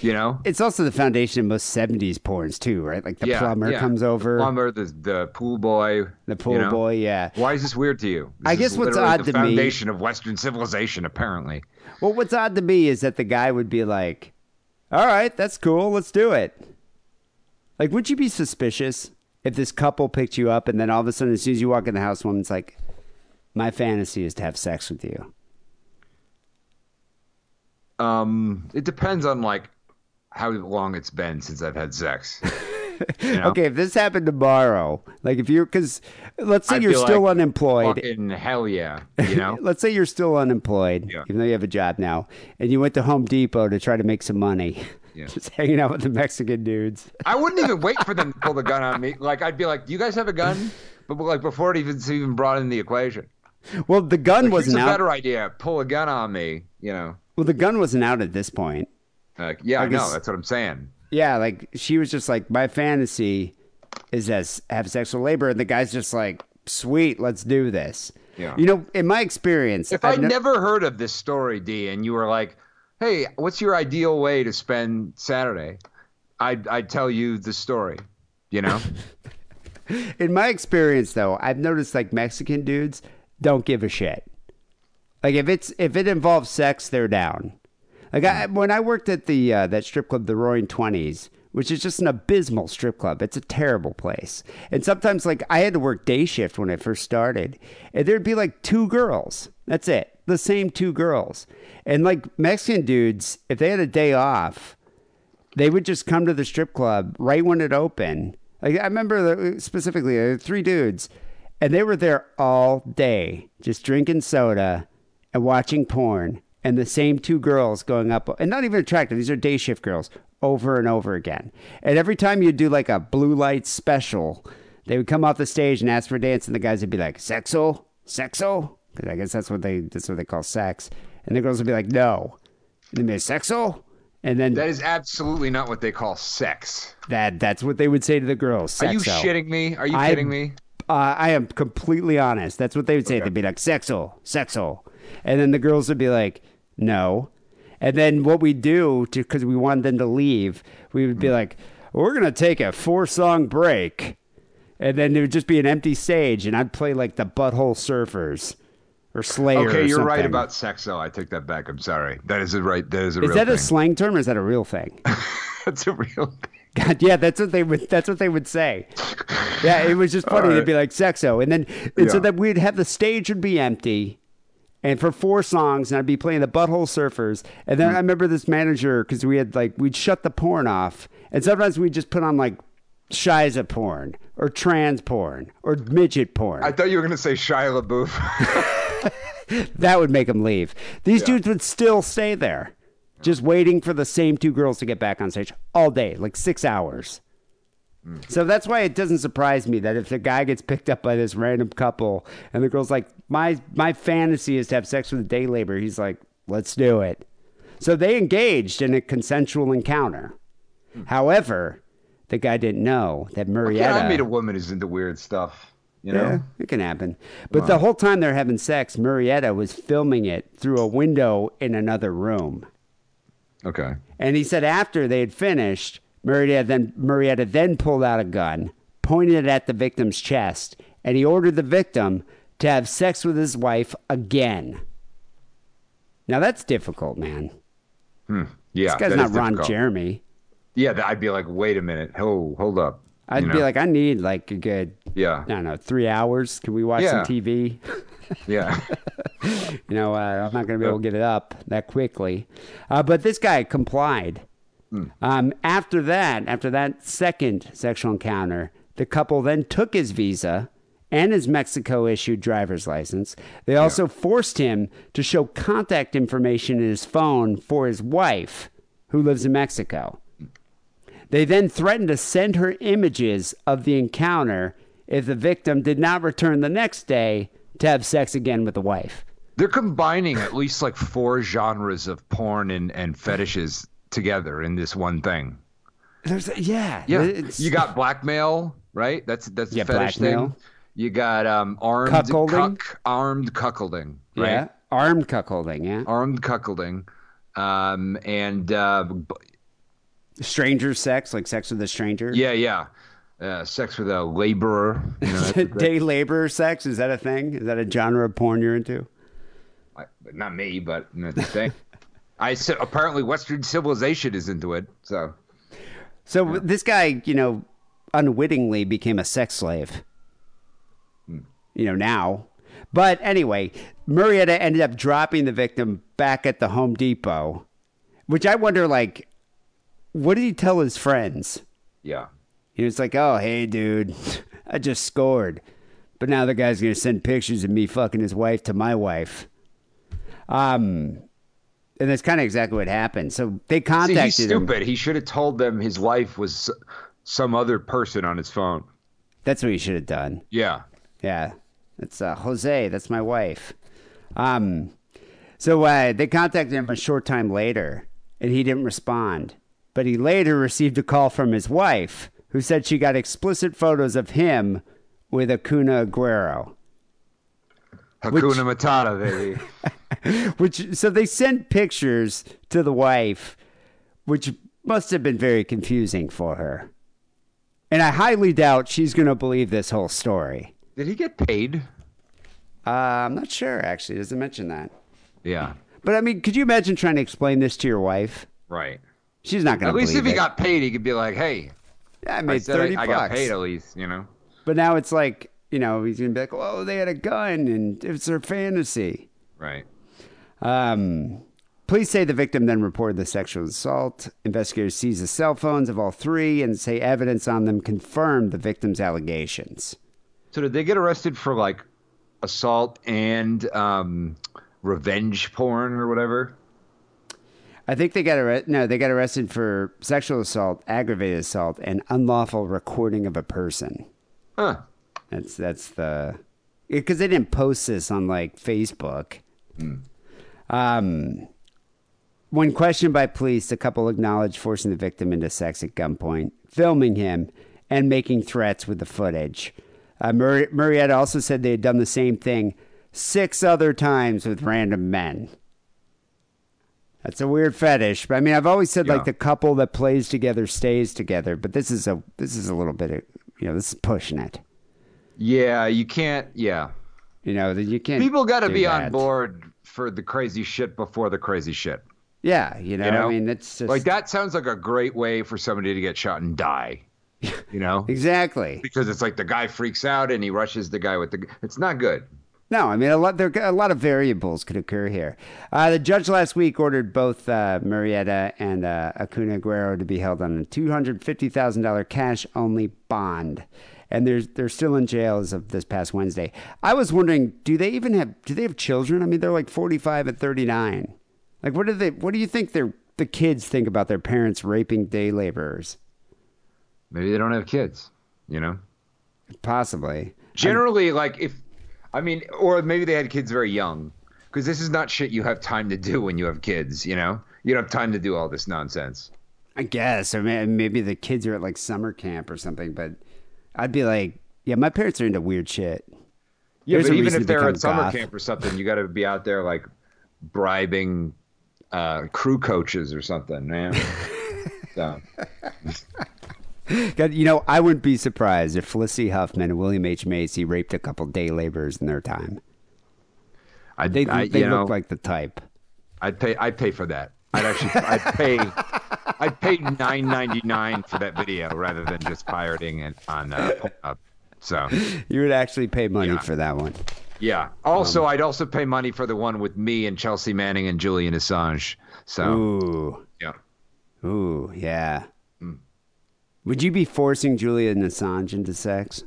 You know? It's also the foundation of most 70s porns, too, right? Like the Yeah, plumber yeah. comes over, The plumber, the the pool boy, the pool you know? boy, yeah. Why is this weird to you? This I guess what's odd the to me- foundation of Western civilization, apparently. Well, what's odd to me is that the guy would be like, all right, that's cool, let's do it. Like, would you be suspicious if this couple picked you up and then all of a sudden, as soon as you walk in the house, woman's like, my fantasy is to have sex with you? Um, it depends on like how long it's been since I've had sex. You know? Okay, if this happened tomorrow, like if you're, because let's say I'd you're still like, unemployed. Fucking hell yeah, you know. Let's say you're still unemployed, Yeah. even though you have a job now, and you went to Home Depot to try to make some money, Yeah. just hanging out with the Mexican dudes. I wouldn't even wait for them to pull the gun on me. Like I'd be like, "Do you guys have a gun?" But like before it even even brought in the equation. Well, the gun Like, wasn't here's a out. better idea. Pull a gun on me. You know. Well, the gun wasn't out at this point. Like, yeah, I, I know. That's what I'm saying. Yeah, like she was just like, my fantasy is as have sexual labor, and the guy's just like, sweet, let's do this. Yeah. You know, in my experience, If I've I'd ne- never heard of this story, Dee, and you were like, "Hey, what's your ideal way to spend Saturday?" I'd I'd tell you the story. You know. in my experience though, I've noticed like Mexican dudes don't give a shit. Like if it's if it involves sex, they're down. Like I, when I worked at the uh, that strip club, the Roaring Twenties, which is just an abysmal strip club. It's a terrible place. And sometimes, like, I had to work day shift when I first started, and there'd be like two girls. That's it. The same two girls. And like Mexican dudes, if they had a day off, they would just come to the strip club right when it opened. Like I remember specifically were three dudes, and they were there all day, just drinking soda and watching porn, and the same two girls going up, and not even attractive. These are day shift girls over and over again. And every time you'd do like a blue light special, they would come off the stage and ask for a dance, and the guys would be like, "Sexo, sexo," because I guess that's what they that's what they call sex. And the girls would be like, "No," and be like, "Sexo," and then That is absolutely not what they call sex. that that's what they would say to the girls. Are you shitting me? Are you I- kidding me? Uh, I am completely honest. That's what they would say. They'd be like, sexo, sexo. And then the girls would be like, no. And then what we do, because we wanted them to leave, we would be Hmm. like, we're going to take a four song break. And then there would just be an empty stage, and I'd play like the Butthole Surfers or Slayer. Okay, or you're right about sexo. I take that back. I'm sorry. That is a right. That is a Is that thing. a slang term or is that a real thing? That's a real thing. God, yeah, that's what they would. That's what they would say. Yeah, it was just funny. All They'd be like sexo, and then and so that we'd have the stage would be empty, and for four songs, and I'd be playing the Butthole Surfers, and then hmm. I remember this manager because we had like we'd shut the porn off, and sometimes we'd just put on like Shiza porn or trans porn or midget porn. I thought you were gonna say Shia LaBeouf. that would make them leave. These dudes would still stay there, just waiting for the same two girls to get back on stage all day, like six hours. Mm. So that's why it doesn't surprise me that if the guy gets picked up by this random couple and the girl's like, "My my fantasy is to have sex with a day laborer," he's like, "Let's do it." So they engaged in a consensual encounter. Hmm. However, the guy didn't know that Marietta. yeah, I meet a woman who's into weird stuff. You know. Yeah, it can happen. But the whole time they're having sex, Marietta was filming it through a window in another room. Okay. And he said after they had finished, Marietta then Marietta then pulled out a gun, pointed it at the victim's chest, and he ordered the victim to have sex with his wife again. Now that's difficult, man. Hmm. Yeah. This guy's not Ron. Jeremy. Yeah, I'd be like, wait a minute. Oh, hold up. I'd You be like, I need like a good, yeah, I don't know, three hours. Can we watch Yeah. some TV? yeah. You know, uh, I'm not going to be able to get it up that quickly. Uh, but this guy complied. Um, after that, after that second sexual encounter, the couple then took his visa and his Mexico issued driver's license. They also forced him to show contact information in his phone for his wife, who lives in Mexico. They then threatened to send her images of the encounter if the victim did not return the next day to have sex again with the wife. They're combining at least like four genres of porn and, and fetishes together in this one thing. There's yeah, Yeah, you got blackmail, right? That's that's Yeah, a fetish blackmail. thing. You got um armed Cuckolding. cuck, armed cuckolding, right? yeah, armed cuckolding, yeah, Armed cuckolding, um, and uh, stranger sex, like sex with a stranger. yeah, yeah, uh, sex with a laborer. You know, day laborer sex is that a thing? Is that a genre of porn you're into? I- not me, but that's the thing. I said apparently Western civilization is into it, so So this guy, you know, unwittingly became a sex slave. You know now, but anyway, Marietta ended up dropping the victim back at the Home Depot, which I wonder, like, what did he tell his friends? yeah. He was like, "Oh, hey, dude, I just scored, but now the guy's gonna send pictures of me fucking his wife to my wife." Um, and that's kind of exactly what happened. So they See, contacted he's him. stupid. He should have told them his wife was some other person on his phone. That's what he should have done. Yeah. Yeah, that's uh, Jose. That's my wife. Um, so uh, they contacted him a short time later, and he didn't respond. But he later received a call from his wife, who said she got explicit photos of him with Acuna Aguero. Hakuna Matata, baby. Which so they sent pictures to the wife, which must have been very confusing for her. And I highly doubt she's going to believe this whole story. Did he get paid? Uh, I'm not sure, actually. Doesn't mention that. Yeah. But I mean, could you imagine trying to explain this to your wife? Right. She's not going to. At least if he it. got paid, he could be like, "Hey, yeah, I I made said thirty I, I bucks. got paid at least," you know. But now it's like you know he's going to be like, "Oh, they had a gun, and it's their fantasy." Right. Um, police say the victim then reported the sexual assault. Investigators seized the cell phones of all three and say evidence on them confirmed the victim's allegations. So did they get arrested for like assault and um, revenge porn or whatever? I think they got arrested. No, they got arrested for sexual assault, aggravated assault, and unlawful recording of a person. Huh. That's that's the because they didn't post this on like Facebook. Um, when questioned by police, the couple acknowledged forcing the victim into sex at gunpoint, filming him, and making threats with the footage. Uh, Mur- Murrieta also said they had done the same thing six other times with random men. That's a weird fetish, but I mean, I've always said Yeah. like the couple that plays together stays together, but this is a this is a little bit of you know this is pushing it. Yeah, you can't. Yeah, You know that you can't. people got to be on board for the crazy shit before the crazy shit. Yeah, you know, You know, I mean, it's just like that sounds like a great way for somebody to get shot and die. You know, exactly. because it's like the guy freaks out and he rushes the guy with the. It's not good. No, I mean a lot. There a lot of variables could occur here. Uh, the judge last week ordered both uh, Murrieta and uh, Acuna Guerrero to be held on a two hundred fifty thousand dollar cash only bond, and they're they're still in jail as of this past Wednesday. I was wondering, do they even have do they have children? I mean, they're like forty five and thirty nine. Like, what do they? What do you think their the kids think about their parents raping day laborers? Maybe they don't have kids. You know. Possibly. Generally, like if, I mean, or maybe they had kids very young, because this is not shit you have time to do when you have kids. You know, you don't have time to do all this nonsense. I guess, or maybe the kids are at like summer camp or something. But I'd be like, yeah, my parents are into weird shit. Yeah, There's but even if they're at summer goth. camp or something, you got to be out there like bribing uh, crew coaches or something, man. so, God, You know, I wouldn't be surprised if Felicity Huffman and William H Macy raped a couple day laborers in their time. I, They I, they look know, like the type. I'd pay. I'd pay for that. I'd actually. I'd pay. I'd pay nine ninety nine for that video rather than just pirating it on uh, Pornhub. So You would actually pay money Yeah. for that one. yeah. Um, Also, I'd also pay money for the one with me and Chelsea Manning and Julian Assange. So Ooh, yeah. ooh, yeah. Would you be forcing Julian Assange into sex?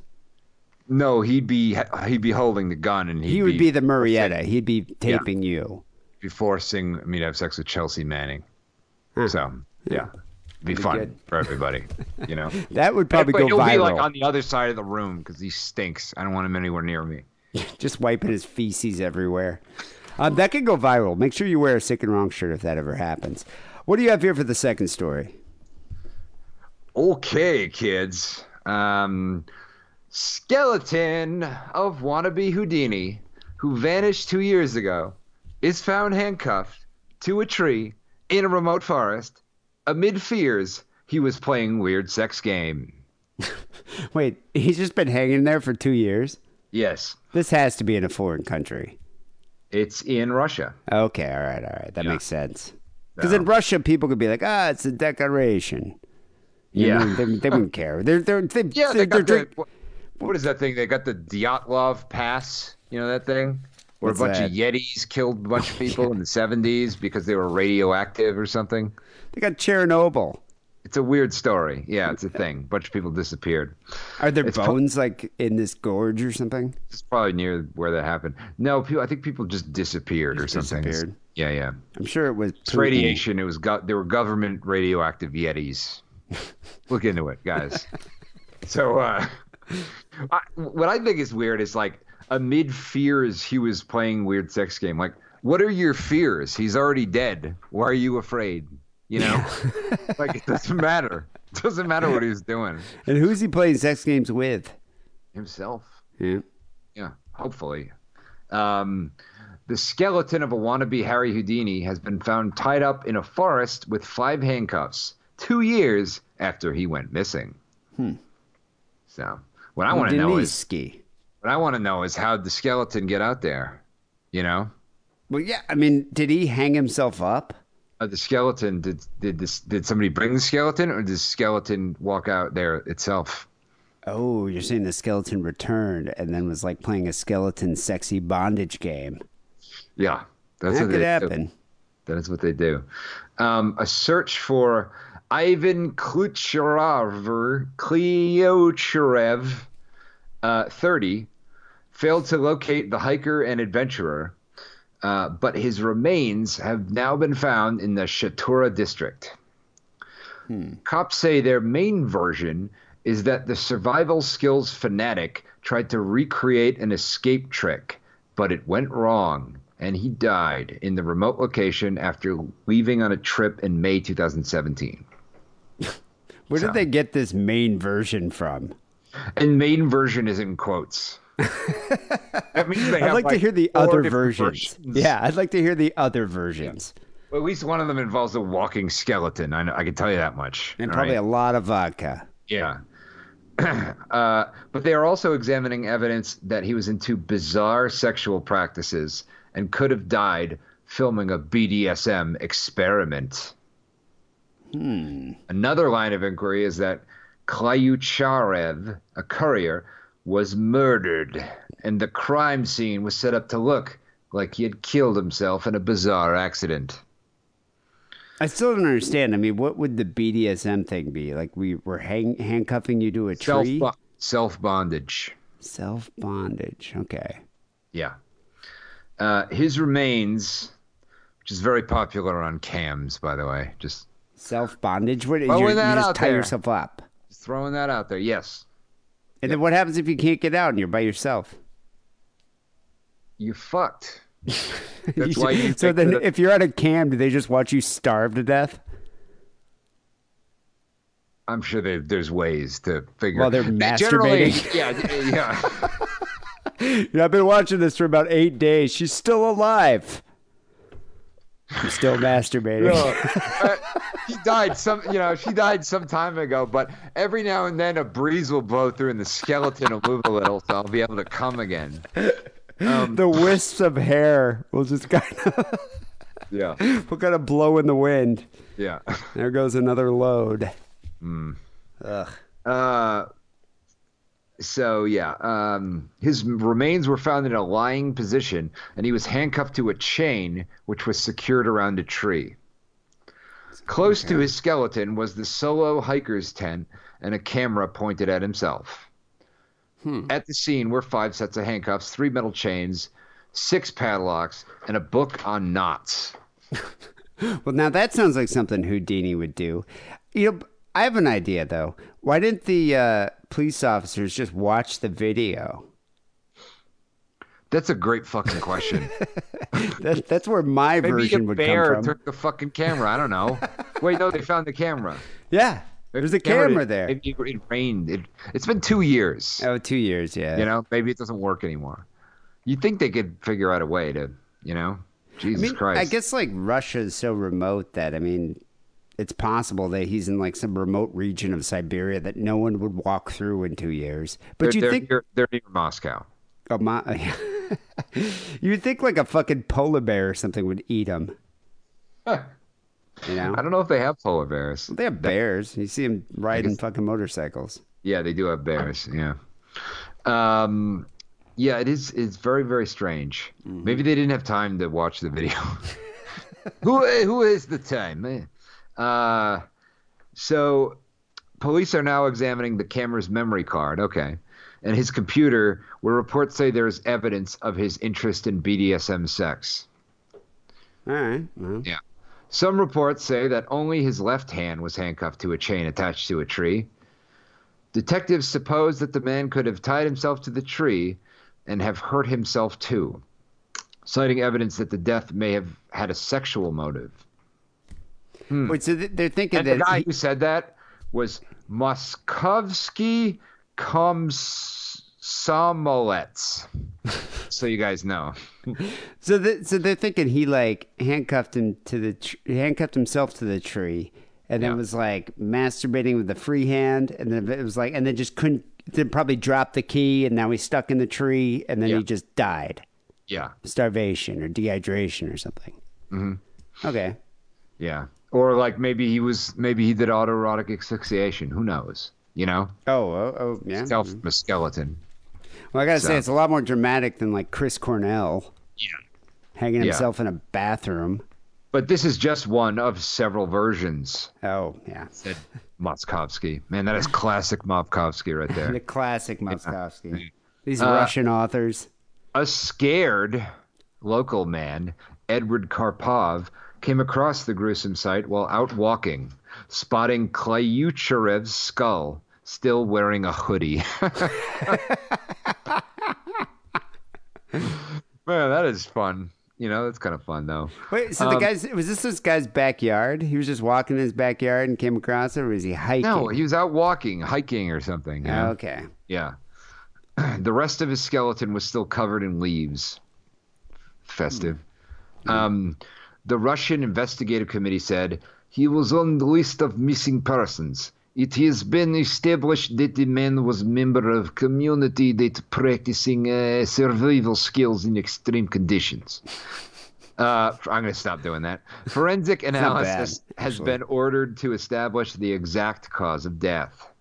No, he'd be he'd be holding the gun and he'd he would be the Murrieta. He'd be taping you. be forcing me to have sex with Chelsea Manning. Huh. So yeah, be fun good. for everybody. You know, That would probably but go he'll be like viral. on the other side of the room because he stinks. I don't want him anywhere near me. just wiping his feces everywhere. Um, that could go viral. Make sure you wear a sick and wrong shirt if that ever happens. What do you have here for the second story? Okay, kids. Um, skeleton of wannabe Houdini, who vanished two years ago, is found handcuffed to a tree in a remote forest amid fears he was playing weird sex game. Wait, he's just been hanging there for two years. Yes, This has to be in a foreign country. it's in Russia. Okay, all right, all right. That Yeah. makes sense. Because Yeah. in Russia, people could be like, "Ah, it's a decoration." Yeah. they, they wouldn't care. They're they're they, Yeah, they they're, they're the, what, is that thing? They got the Dyatlov Pass. You know that thing? Where What's a bunch that? of Yetis killed a bunch of oh, people in the 70s because they were radioactive or something. they got Chernobyl. It's a weird story. Yeah, it's a thing. A bunch of people disappeared. Are there It's pro- bones like in this gorge or something? It's probably near where that happened. No, people. I think people just disappeared or something. disappeared. Yeah, yeah. I'm sure it was It's radiation. It was go- there were government radioactive Yetis. Look into it, guys. so, uh, I, what I think is weird is like amid fears, he was playing weird sex game. Like, what are your fears? He's already dead. Why are you afraid? You know, like it doesn't matter. It doesn't matter what he's doing And who's he playing sex games with? himself. Yeah. Yeah, hopefully. Um, the skeleton of a wannabe Harry Houdini has been found tied up in a forest with five handcuffs two years after he went missing. So, what I want to know is what I want to know is how the skeleton get out there? You know, Well, yeah. I mean, did he hang himself up? Uh, the skeleton did did this did somebody bring the skeleton or did the skeleton walk out there itself? Oh, you're saying the skeleton returned and then was like playing a skeleton sexy bondage game. Yeah, that's that what could they happen. Do. That is what they do. Um, a search for Ivan Klucharev, Klyocharev, uh, 30, failed to locate the hiker and adventurer, uh, but his remains have now been found in the Shatura district. Cops say their main version is that the survival skills fanatic tried to recreate an escape trick, but it went wrong, and he died in the remote location after leaving on a trip in May 2017. Where So- did they get this main version from? And main version is in quotes. that means they I'd have like, to hear the other different versions. Yeah, I'd like to hear the other versions. Well, at least one of them involves a walking skeleton. I, know, I can tell you that much. And probably right? a lot of vodka. Yeah. uh, but they are also examining evidence that he was into bizarre sexual practices and could have died filming a BDSM experiment. Another line of inquiry is that Klyucharev, a courier, was murdered, and the crime scene was set up to look like he had killed himself in a bizarre accident. I still don't understand. I mean, what would the BDSM thing be? Like we were hang- handcuffing you to a Self tree? self bondage. Self bondage. Okay. Yeah. Uh, his remains, which is very popular on cams, by the way, just Self bondage. What? You're- you that just tie there. yourself up. throwing that out there. Yes, And then what happens if you can't get out and you're by yourself? you fucked. That's why you so then, that- if you're at a cam, do they just watch you starve to death? I'm sure there, there's ways to figure. While they're masturbating. yeah, yeah. You know, I've been watching this for about eight days. She's still alive. She's still masturbating. Uh, she died some, you know, she died some time ago. But every now and then, a breeze will blow through, and the skeleton will move a little, so I'll be able to come again. the wisps of hair will just kind of Yeah, will kind of blow in the wind. yeah. There goes another load. Ugh. Uh, so yeah, um, his remains were found in a lying position, and he was handcuffed to a chain which was secured around a tree. Close to his skeleton was the solo hiker's tent and a camera pointed at himself. At the scene were five sets of handcuffs, three metal chains, six padlocks, and a book on knots. Well, now that sounds like something Houdini would do. You know, I have an idea though. Why didn't the uh, police officers just watch the video? That's a great fucking question. That, that's where my Maybe version would bear come from. took the fucking camera. I don't know. Wait, no, they found the camera. yeah, there's a camera did- there. Maybe it rained. It, it's been two years. Oh, two years, yeah. You know, maybe it doesn't work anymore. You'd think they could figure out a way to, you know, I Jesus mean, Christ. I guess like Russia is so remote that I mean, it's possible that he's in like some remote region of Siberia that no one would walk through in two years. But they're, you they're think near, they're near Moscow. Oh, a mo- you'd think like a fucking polar bear or something would eat him. You know, I don't know if they have polar bears. they have bears. You see them riding fucking motorcycles. Yeah, they do have bears. Yeah. Um, yeah, it is. It's very, very strange. Mm-hmm. Maybe they didn't have time to watch the video. who who is the time? eh? Uh, so police are now examining the camera's memory card. Okay. And his computer, where reports say there is evidence of his interest in BDSM sex. All right. Well, Yeah. Some reports say that only his left hand was handcuffed to a chain attached to a tree. Detectives suppose that the man could have tied himself to the tree and have hurt himself too, citing evidence that the death may have had a sexual motive. Hmm. Wait, so they're thinking And the that guy he- who said that was Moskovsky Komsomolets. so you guys know. So, th- so they're thinking he like handcuffed him to the tr- handcuffed himself to the tree, and then Yeah. was like masturbating with the free hand, and then it was like, and then just couldn't. Then probably dropped the key, and now he's stuck in the tree, and then Yeah. he just died, Yeah. starvation or dehydration or something. Mm-hmm. Okay, Yeah. Or like maybe he was maybe he did autoerotic asphyxiation. Who knows? You know, Oh, oh, oh yeah. self a skeleton. Well, I gotta say, it's a lot more dramatic than like Chris Cornell Yeah. hanging Yeah. himself in a bathroom. But this is just one of several versions, Oh, yeah. said Motzkovsky. Man, that is classic Motzkovsky right there. The classic Moskovsky. These Uh, Russian authors. A scared local man, Edward Karpov, came across the gruesome sight while out walking, spotting Klyucherev's skull, still wearing a hoodie. Man, that is fun. You know, that's kind of fun though. Wait, so the um, guy's was this this guy's backyard? He was just walking in his backyard and came across it, or was he hiking? No, he was out walking, hiking or something. Oh, okay. Yeah. the rest of his skeleton was still covered in leaves. Festive. Um, the Russian investigative committee said he was on the list of missing persons. It has been established that the man was a member of community that practicing uh, survival skills in extreme conditions. Uh, I'm going to stop doing that. Forensic analysis bad, has been ordered to establish the exact cause of death.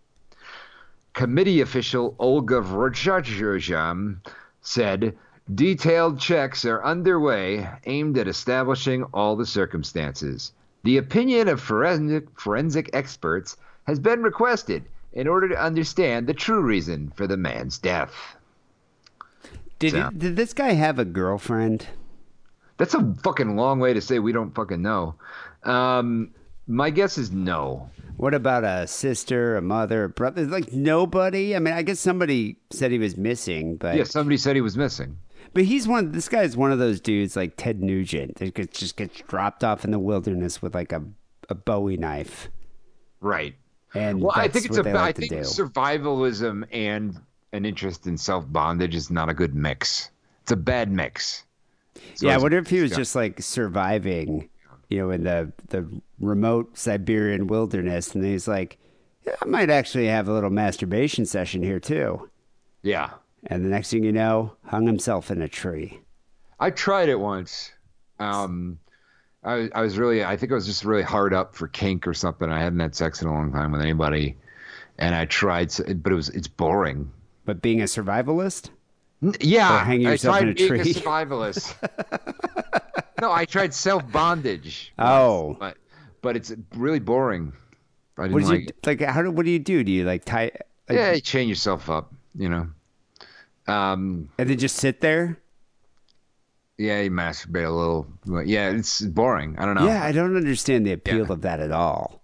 Committee official Olga Vrachajam said detailed checks are underway aimed at establishing all the circumstances. The opinion of forensic, forensic experts has been requested in order to understand the true reason for the man's death. Did So- he- did this guy have a girlfriend? That's a fucking long way to say we don't fucking know. Um, my guess is no. What about a sister, a mother, a brother? Like nobody. I mean, I guess somebody said he was missing, but Yeah, somebody said he was missing. but he's one. This guy's one of those dudes like Ted Nugent that gets, just gets dropped off in the wilderness with like a a Bowie knife. Right. And Well, I think it's what a. they I think do. survivalism and an interest in self bondage is not a good mix. It's a bad mix. So yeah, I wonder if he was yeah. just like surviving, you know, in the the remote Siberian wilderness, and he's like, yeah, I might actually have a little masturbation session here too. Yeah, And the next thing you know, hung himself in a tree. I tried it once. Um, I I was really. I think I was just really hard up for kink or something. I hadn't had sex in a long time with anybody, and I tried, but it was it's boring. But being a survivalist, Yeah, Or hanging I yourself tried in a being tree. a survivalist. no, I tried self bondage. Oh. but but it's really boring. I didn't what did like. you like? How do what do you do? Do you like tie? Like, yeah, you chain yourself up. You know. Um. and then just sit there. Yeah, you masturbate a little. Yeah, it's boring. I don't know. Yeah, I don't understand the appeal Yeah. of that at all.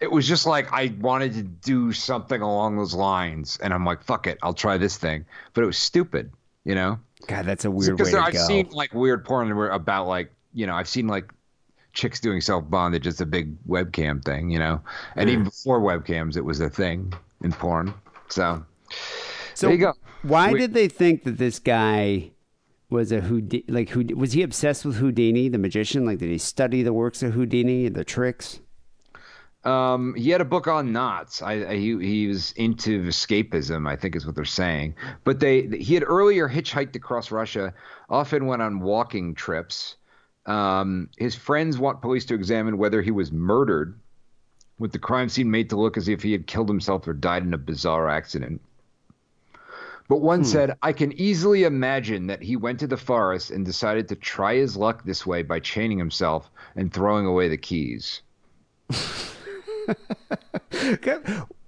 It was just like I wanted to do something along those lines, and I'm like, "Fuck it, I'll try this thing." But it was stupid. You know. God, that's a weird way to I've go. seen like weird porn where about like you know I've seen like chicks doing self bondage. It's a big webcam thing, you know, and even mm. before webcams, it was a thing in porn. So so there you go. Why We- did they think that this guy was a Houdini? Like, who was he obsessed with Houdini, the magician? Like, did he study the works of Houdini, the tricks? Um, he had a book on knots. I, I he he was into escapism. I think is what they're saying. But they he had earlier hitchhiked across Russia. Often went on walking trips. Um, his friends want police to examine whether he was murdered, with the crime scene made to look as if he had killed himself or died in a bizarre accident. But one said, I can easily imagine that he went to the forest and decided to try his luck this way by chaining himself and throwing away the keys.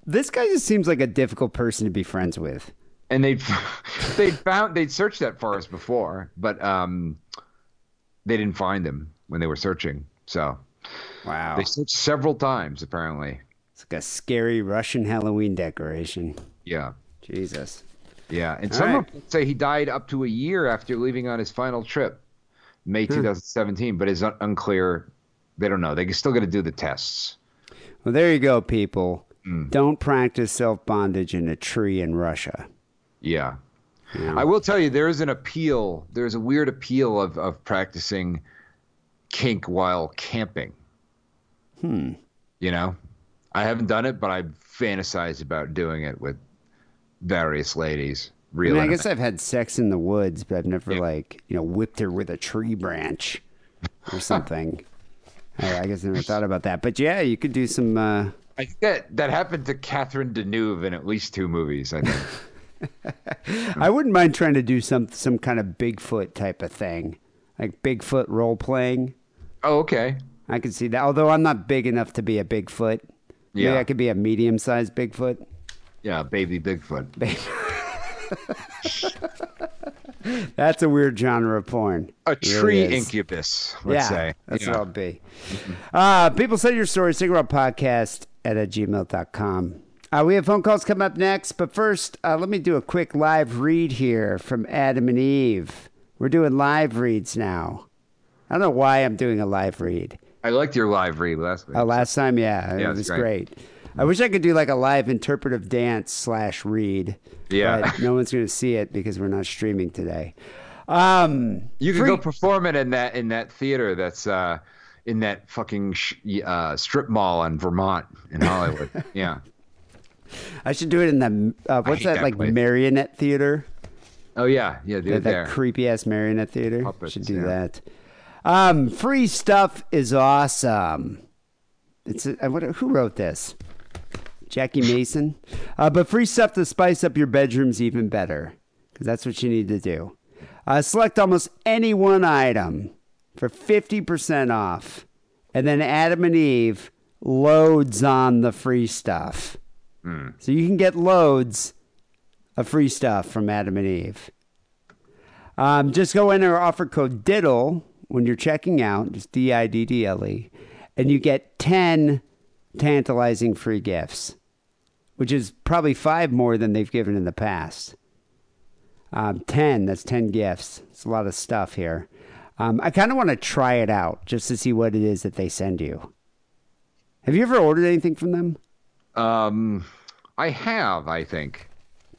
This guy just seems like a difficult person to be friends with. and they'd they'd found they'd searched that forest before, but um, they didn't find him when they were searching. So Wow, they searched several times apparently. it's like a scary Russian Halloween decoration. Yeah, Jesus. Yeah. And All some right. reports say he died up to a year after leaving on his final trip, May Hmm. 2017. But it's un- unclear. They don't know. They can still got to do the tests. Well, there you go, people. Hmm. Don't practice self bondage in a tree in Russia. Yeah. I will tell you, there is an appeal. There's a weird appeal of, of practicing kink while camping. Hmm. You know, I haven't done it, but I've fantasized about doing it with various ladies. I, mean, I guess I've had sex in the woods, but I've never Yeah. like you know whipped her with a tree branch or something. I, I guess I never thought about that. But yeah, you could do some. Uh, I think that that happened to Catherine Deneuve in at least two movies. I think. I wouldn't mind trying to do some some kind of Bigfoot type of thing, like Bigfoot role playing. oh, okay. I can see that. Although I'm not big enough to be a Bigfoot. Maybe Yeah. I could be a medium sized Bigfoot. Yeah, baby Bigfoot. Baby. That's a weird genre of porn. A It really tree incubus, let's yeah, say. That's Yeah. what I'll be. Uh, people send your stories, cigarette podcast at a gmail.com. Uh, we have phone calls coming up next, but first, uh, let me do a quick live read here from Adam and Eve. We're doing live reads now. I don't know why I'm doing a live read. I liked your live read last week. Oh, last time, yeah, Yeah, it was great. great. I wish I could do like a live interpretive dance slash read. Yeah. but no one's going to see it because we're not streaming today. Um, you can free- go perform it in that in that theater that's uh, in that fucking sh- uh, strip mall in Vermont in Hollywood. yeah. I should do it in the uh, what's that, that like place. marionette theater? Oh yeah, yeah, do there. that creepy ass marionette theater. Puppets, should do yeah. that. Um, free stuff is awesome. It's a, uh, what, who wrote this? Jackie Mason. Uh, but free stuff to spice up your bedrooms even better because that's what you need to do. Uh, select almost any one item for fifty percent off, and then Adam and Eve loads on the free stuff. So you can get loads of free stuff from Adam and Eve. Um, just go in our offer code DIDDLE when you're checking out, just D I D D L E, and you get 10 tantalizing free gifts, which is probably five more than they've given in the past. Um, 10, that's 10 gifts. It's a lot of stuff here. Um, I kind of want to try it out just to see what it is that they send you. Have you ever ordered anything from them? Um, I have, I think.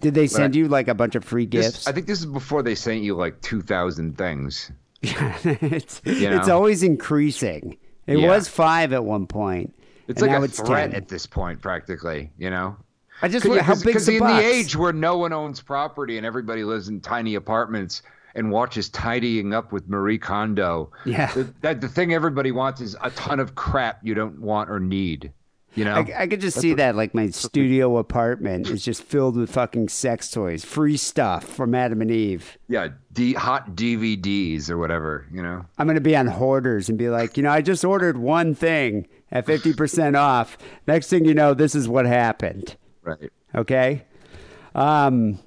Did they send you like a bunch of free This- gifts? I think this is before they sent you like two thousand things. it's, You it's always increasing. It Yeah. was five at one point. It's like now a it's threat 10. at this point, practically. You know. I just wonder how big's because the in box? the age where no one owns property and everybody lives in tiny apartments and watches tidying up with Marie Kondo. Yeah. the, that the thing everybody wants is a ton of crap you don't want or need. You know. I, I could just see that like my studio apartment is just filled with fucking sex toys, free stuff from Adam and Eve. yeah, D, hot DVDs or whatever. You know. I'm gonna be on Hoarders and be like, you know, I just ordered one thing at fifty percent off. Next thing you know, this is what happened. Right. Okay. Um.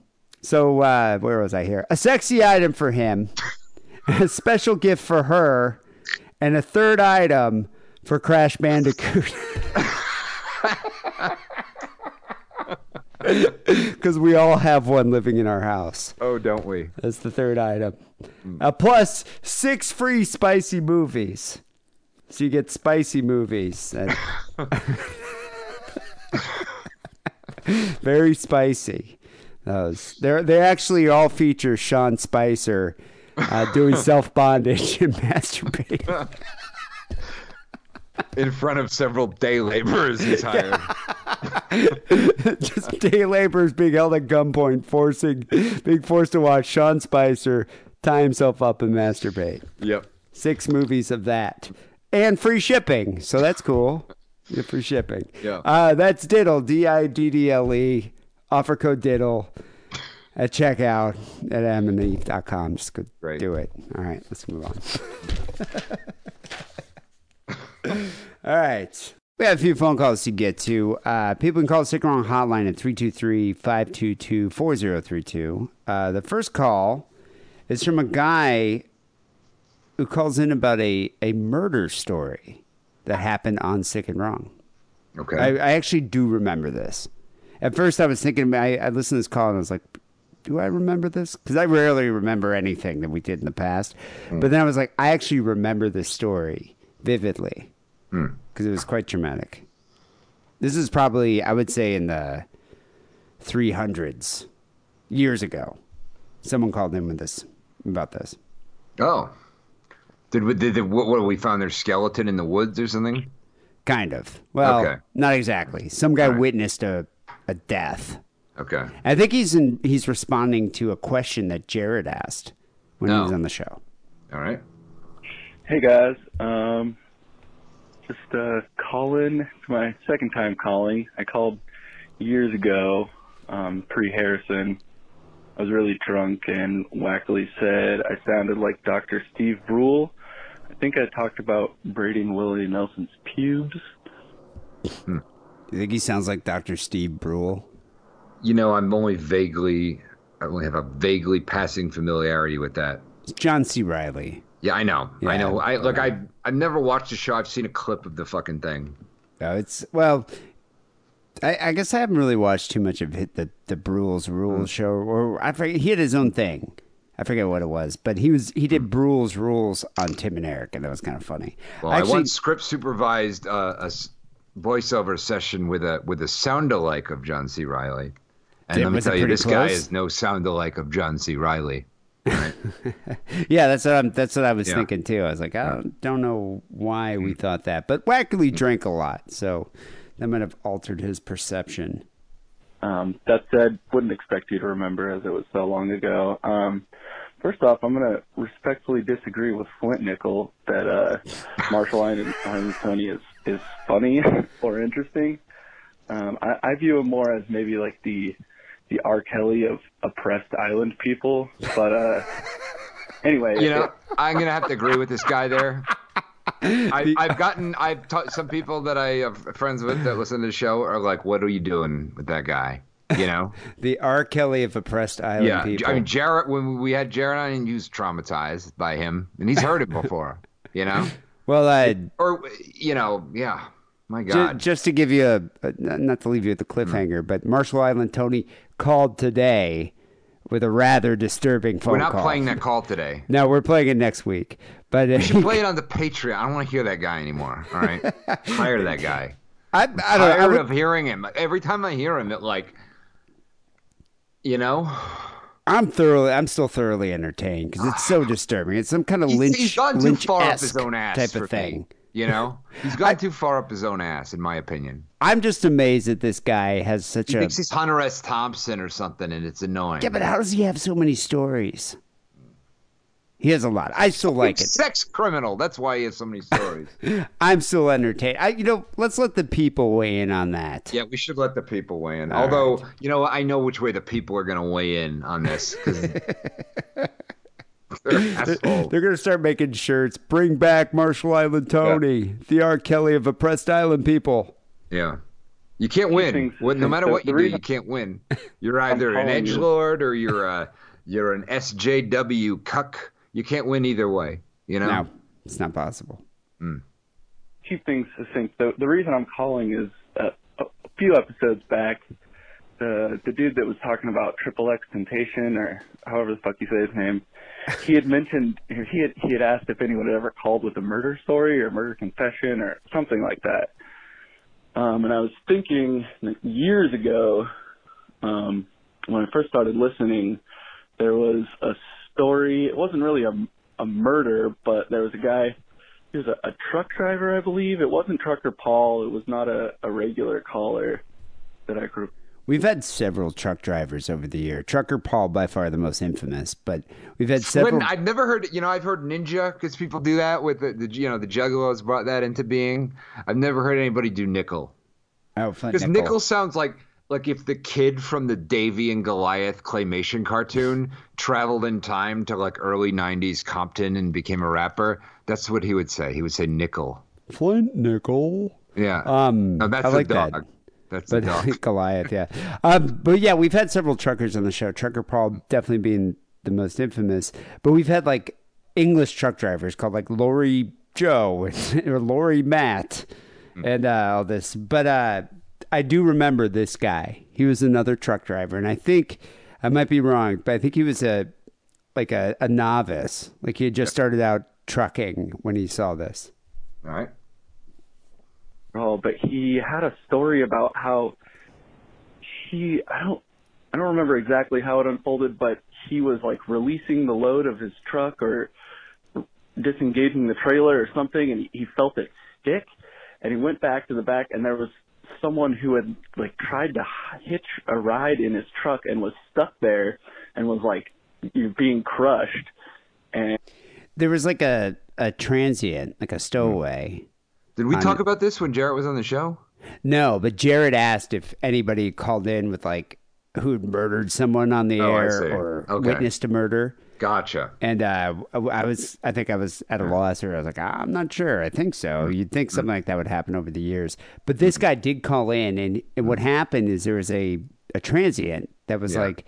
So uh, where was I here? A sexy item for him, a special gift for her, and a third item for Crash Bandicoot. Because we all have one living in our house. Oh, don't we? That's the third item. Uh, plus six free spicy movies. So you get spicy movies. and- Very spicy. Those they're they actually all feature Sean Spicer uh, doing self bondage and masturbating. In front of several day laborers he's hired. Just day laborers being held at gunpoint, forcing being forced to watch Sean Spicer tie himself up and masturbate. Yep. Six movies of that. And free shipping. So that's cool. Free shipping. Yeah. Uh, that's Diddle, D I D D L E. Offer code Diddle at checkout at adamandeve.com. Just go Great. do it. All right, let's move on. All right. We have a few phone calls to get to. Uh, people can call the Sick Wrong hotline at 323 522 4032. Uh, The first call is from a guy who calls in about a, a murder story that happened on Sick and Wrong. Okay. I, I actually do remember this. At first, I was thinking, I, I listened to this call and I was like, do I remember this? Because I rarely remember anything that we did in the past. Hmm. But then I was like, I actually remember this story vividly hmm. because it was quite traumatic. This is probably, I would say, in the 300s, years ago. Someone called in with this about this. oh. Did we, did, the, what, what, we found their skeleton in the woods or something? Kind of. Well, Okay. not exactly. Some guy witnessed a, a death. Okay. I think he's in, he's responding to a question that Jared asked when he was on the show. All right. Hey guys, um, Just uh, calling. It's my second time calling. I called years ago, um, pre Harrison. I was really drunk and wackily said I sounded like Dr. Steve Brule. I think I talked about braiding Willie Nelson's pubes. You think he sounds like Dr. Steve Brule? You know, I'm only vaguely, I only have a vaguely passing familiarity with that. It's John C. Reilly. Yeah, I know. I know. I look. yeah. I I've never watched the show. I've seen a clip of the fucking thing. No, it's well. I, I guess I haven't really watched too much of it, the the Brule's Hmm. Rules show, or I forget. He had his own thing. I forget what it was, but he was he did Brule's Rules on Tim and Eric, and that was kind of funny. Hmm. Well, I once script supervised uh, a voiceover session with a with a sound alike of John C. Reilly, and Yeah, let me tell you, this guy is no sound alike of John C. Reilly. yeah, that's what I'm, that's what I was Yeah. thinking too. I was like, I don't, don't know why Hmm. we thought that, but Wackerly drank a lot, so that might have altered his perception. Um, that said, wouldn't expect you to remember as it was so long ago. Um, first off, I'm going to respectfully disagree with Flint Nickel that uh, Marshall Island, Island Tony is, is funny or interesting. Um, I, I view him more as maybe like the the R. Kelly of oppressed island people. But uh, anyway, You know, I'm gonna have to agree with this guy there. I, I've gotten, I've taught some people that I have friends with that listen to the show are like, "What are you doing with that guy?" You know? The R. Kelly of oppressed island yeah. people. I mean, Jarrett. When we had Jarrett on, he was traumatized by him, and he's heard it before. You know? well, I Or you know, yeah. My God. just to give you a, a not to leave you with the cliffhanger, mm. but Marshall Island Tony called today with a rather disturbing phone call. We're not call. playing that call today. No, we're playing it next week. But uh, We should play it on the Patreon. I don't want to hear that guy anymore. All right, tired of that guy. I, I don't know. I Tired would- of hearing him. Every time I hear him, it like, you know, I'm thoroughly, I'm still thoroughly entertained because it's so disturbing. It's some kind of he's, lynch, he's gone too far up his lynch-esque own ass type of thing. me. You know, he's gone too far up his own ass, in my opinion. I'm just amazed that this guy has such He a. thinks he's Hunter S. Thompson or something, and it's annoying. Yeah, but how does he have so many stories? He has a lot. I still like it. Sex criminal. That's why he has so many stories. I'm still entertained. I, you know, let's let the people weigh in on that. yeah, we should let the people weigh in. All Although, you know, I know which way the people are going to weigh in on this. 'cause they're. They're gonna start making shirts. Bring back Marshall Island Tony, the R. Kelly of oppressed island people. Yeah. You can't win. things- Well, no matter what the you do, you can't win. You're either an calling edge you- lord or you're a you're an SJW cuck. You can't win either way. You know. No, it's not possible. keep things succinct. The, the reason I'm calling is uh, a few episodes back, the the dude that was talking about Triple X Temptation or however the fuck you say his name, he had mentioned he had he had asked if anyone had ever called with a murder story or murder confession or something like that. Um, and I was thinking years ago, um, when I first started listening, there was a story. It wasn't really a a murder, but there was a guy he was a, a truck driver, I believe. It wasn't Trucker Paul. It was not a, a regular caller that I grew. We've had several truck drivers over the year. Trucker Paul, by far the most infamous, but we've had several. Flynn, I've never heard. You know, I've heard ninja because people do that with the, the you know the Juggalos brought that into being. I've never heard anybody do nickel oh, Flint because Nickel. nickel sounds like like if the kid from the Davey and Goliath claymation cartoon traveled in time to like early '90s Compton and became a rapper. That's what he would say. He would say nickel. Flint Nickel. Yeah. Um, no, that's I the like that. That's But. Goliath, yeah. Um, but yeah, we've had several truckers on the show. Trucker Paul definitely being the most infamous. But we've had like English truck drivers called like Lorry Joe or Lorry Matt and uh, all this. But uh, I do remember this guy. He was another truck driver, and I think I might be wrong, but I think he was a like a, a novice. Like he had just started out trucking when he saw this. All right. Oh, but he had a story about how he I don't I don't remember exactly how it unfolded, but he was like releasing the load of his truck or disengaging the trailer or something, and he, felt it stick, and he went back to the back, and there was someone who had like tried to hitch a ride in his truck and was stuck there and was like being crushed, and there was like a, a transient, like a stowaway, Did we on talk about this when Jarrett was on the show? No, but Jared asked if anybody called in with like who'd murdered someone on the Oh, air or Okay. witnessed a murder. Gotcha. And uh, I was, I think I was at a loss, or I was like, I'm not sure. I think so. Mm-hmm. You'd think something like that would happen over the years, but this guy did call in, and, and what happened is there was a a transient that was Mm-hmm. Yeah. like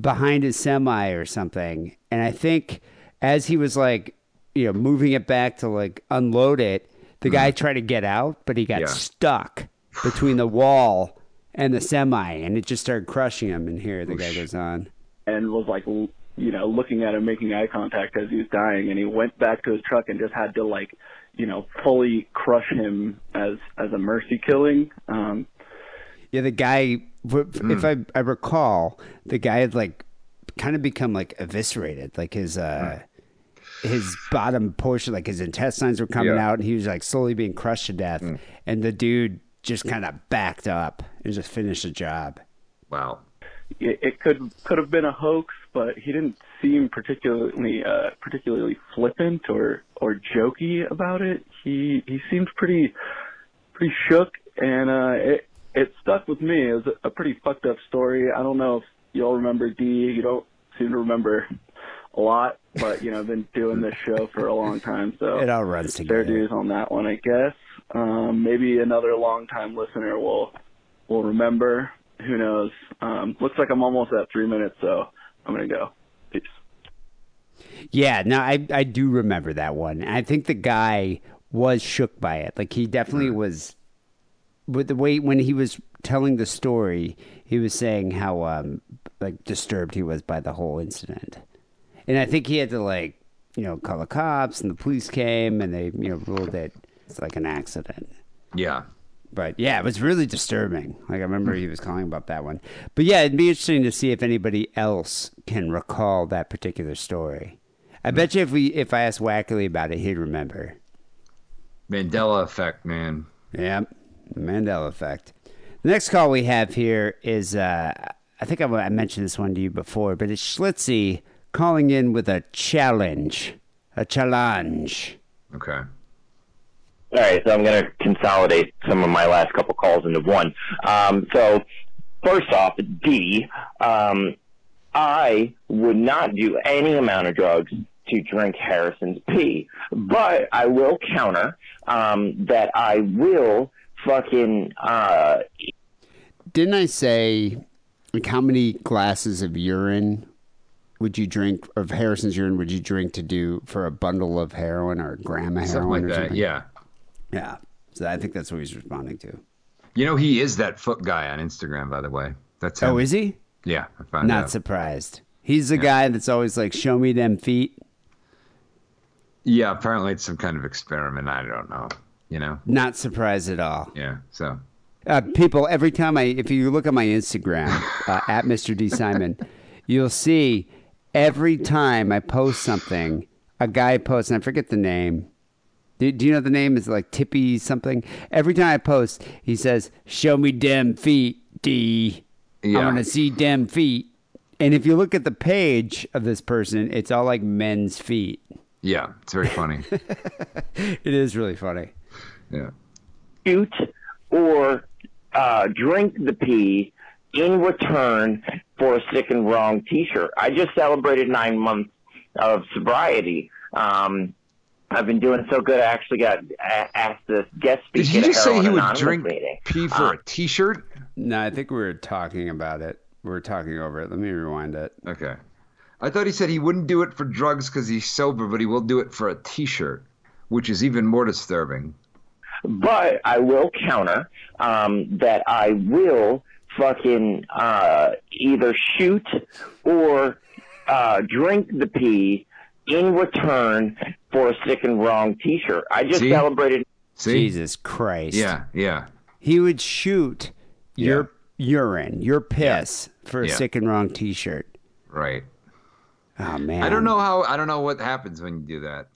behind his semi or something, and I think as he was like, you know, moving it back to like unload it, the guy tried to get out, but he got. Yeah. stuck between the wall and the semi, and it just started crushing him. And here the guy goes on. and was like, you know, looking at him, making eye contact as he was dying, and he went back to his truck and just had to like, you know, fully crush him as as a mercy killing. Um, Yeah, the guy. If I I recall, the guy had like kind of become like eviscerated, like his uh his bottom portion, like his intestines were coming Yeah. out, and he was like slowly being crushed to death. And the dude just kind of backed up and just finished the job. Wow. it, it could could have been a hoax, but he didn't seem particularly uh, particularly flippant or or jokey about it. He he seemed pretty pretty shook, and uh, it it stuck with me. It was a, a pretty fucked up story. I don't know if you all remember Dee. You don't seem to remember a lot, but you know, I've been doing this show for a long time, so It all runs fair together. dues on that one, I guess. Um, maybe another longtime listener will will remember. Who knows? Um, looks like I'm almost at three minutes, so I'm gonna go. Peace. Yeah, no, I I do remember that one. I think the guy was shook by it. Like he definitely was with the way when he was telling the story, he was saying how um like disturbed he was by the whole incident. And I think he had to like, you know, call the cops and the police came and they, you know, ruled it it's like an accident. Yeah. But yeah, it was really disturbing. Like I remember he was calling about that one. But yeah, it'd be interesting to see if anybody else can recall that particular story. I bet you if we if I asked Wackerly about it, he'd remember. Mandela effect, man. Yep, Mandela effect. The next call we have here is uh, I think I, I mentioned this one to you before, but it's Schlitzy calling in with a challenge, a challenge. Okay. All right, so I'm going to consolidate some of my last couple calls into one. Um, so, first off, Dee, um, I would not do any amount of drugs to drink Harrison's pee, but I will counter um, that I will fucking uh, Didn't I say like how many glasses of urine would you drink of Harrison's urine would you drink to do for a bundle of heroin or a gram of Something heroin like or that. something? Yeah. Yeah. So I think that's what he's responding to. You know, he is that foot guy on Instagram, by the way. That's him. Oh, is he? Yeah, I found Not out. surprised. He's the guy that's always like, "Show me them feet." Yeah, apparently it's some kind of experiment. I don't know. You know? Not surprised at all. Yeah. So. Uh, people, every time I, if you look at my Instagram uh, at Mr. Dee Simon, you'll see every time I post something, a guy posts, and I forget the name. Do, do you know the name? Is like Tippy something? Every time I post, he says, "Show me dem feet, Dee. Yeah. I want to see dem feet." And if you look at the page of this person, it's all like men's feet. Yeah, it's very funny. It is really funny. yeah. shoot or uh, drink the pee in return for a sick and wrong T-shirt. I just celebrated nine months of sobriety. Um, I've been doing so good. I actually got asked to guest speak Did you at a just say he would Anonymous drink meeting. pee for a T-shirt? No, I think we were talking about it. We were talking over it. Let me rewind it. Okay. I thought he said he wouldn't do it for drugs because he's sober, but he will do it for a T-shirt, which is even more disturbing. But I will counter um, that I will fucking uh, either shoot or uh, drink the pee in return for a sick and wrong T-shirt. I just See? celebrated See? Jesus Christ. Yeah, yeah. He would shoot your urine, your piss for a Yeah. sick and wrong t shirt. Right. Oh, man. I don't know how. I don't know what happens when you do that.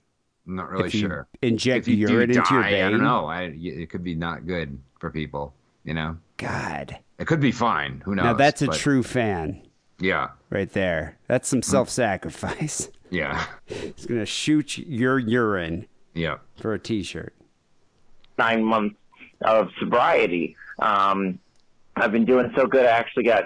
I'm not really If you sure. inject if you do urine into your die, vein. I don't know. I, it could be not good for people. You know, God. it could be fine. Who knows? Now, that's a but- true fan Yeah, right there. That's some self sacrifice. yeah, He's going to shoot your urine yeah. for a t shirt. nine months of sobriety. Um, I've been doing so good. I actually got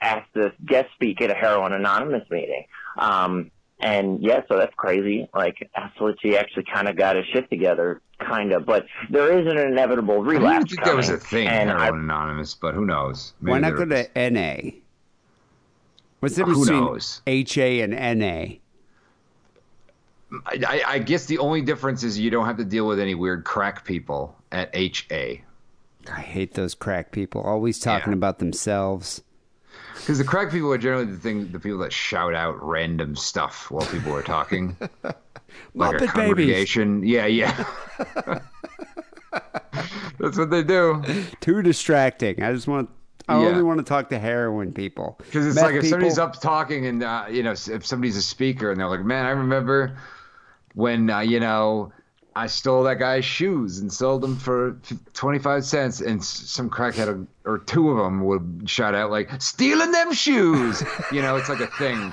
asked to guest speak at a Heroin Anonymous meeting. Um, and yeah, so that's crazy. Like, Schlitzy actually kind of got his shit together, kind of. But there is an inevitable relapse. I didn't even relapse think that was a thing, and I- Heroin Anonymous, but who knows? Why Maybe not there go to NA? What's the Who difference between knows? HA and NA? I, I, I guess the only difference is you don't have to deal with any weird crack people at HA. I hate those crack people. Always talking Yeah. about themselves. Because the crack people are generally the thing, the people that shout out random stuff while people are talking, like a Muppet babies. Yeah, yeah. That's what they do. Too distracting. I just want. I Yeah. only want to talk to heroin people. Because it's Meth like if somebody's up talking and uh, you know if somebody's a speaker and they're like, man, I remember when uh, you know I stole that guy's shoes and sold them for twenty five cents, and some crackhead or two of them would shout out like, stealing them shoes. you know, it's like a thing.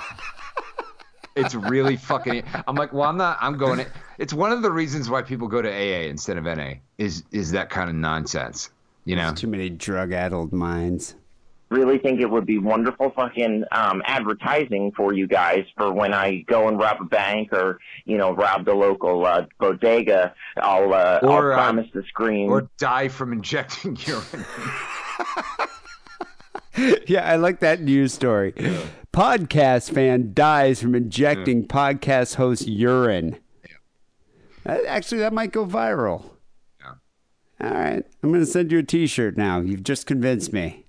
It's really fucking. I'm like, well, I'm not. I'm going. It's one of the reasons why people go to AA instead of NA. Is is that kind of nonsense? You know. Too many drug-addled minds. Really think it would be wonderful fucking um, advertising for you guys for when I go and rob a bank or you know rob the local uh, bodega. I'll uh, Or, I'll uh, promise to scream. Or die from injecting urine. Yeah, I like that news story. Podcast fan dies from injecting podcast host urine. That- actually, that might go viral. Yeah. All right, I'm going to send you a T-shirt now. You've just convinced me.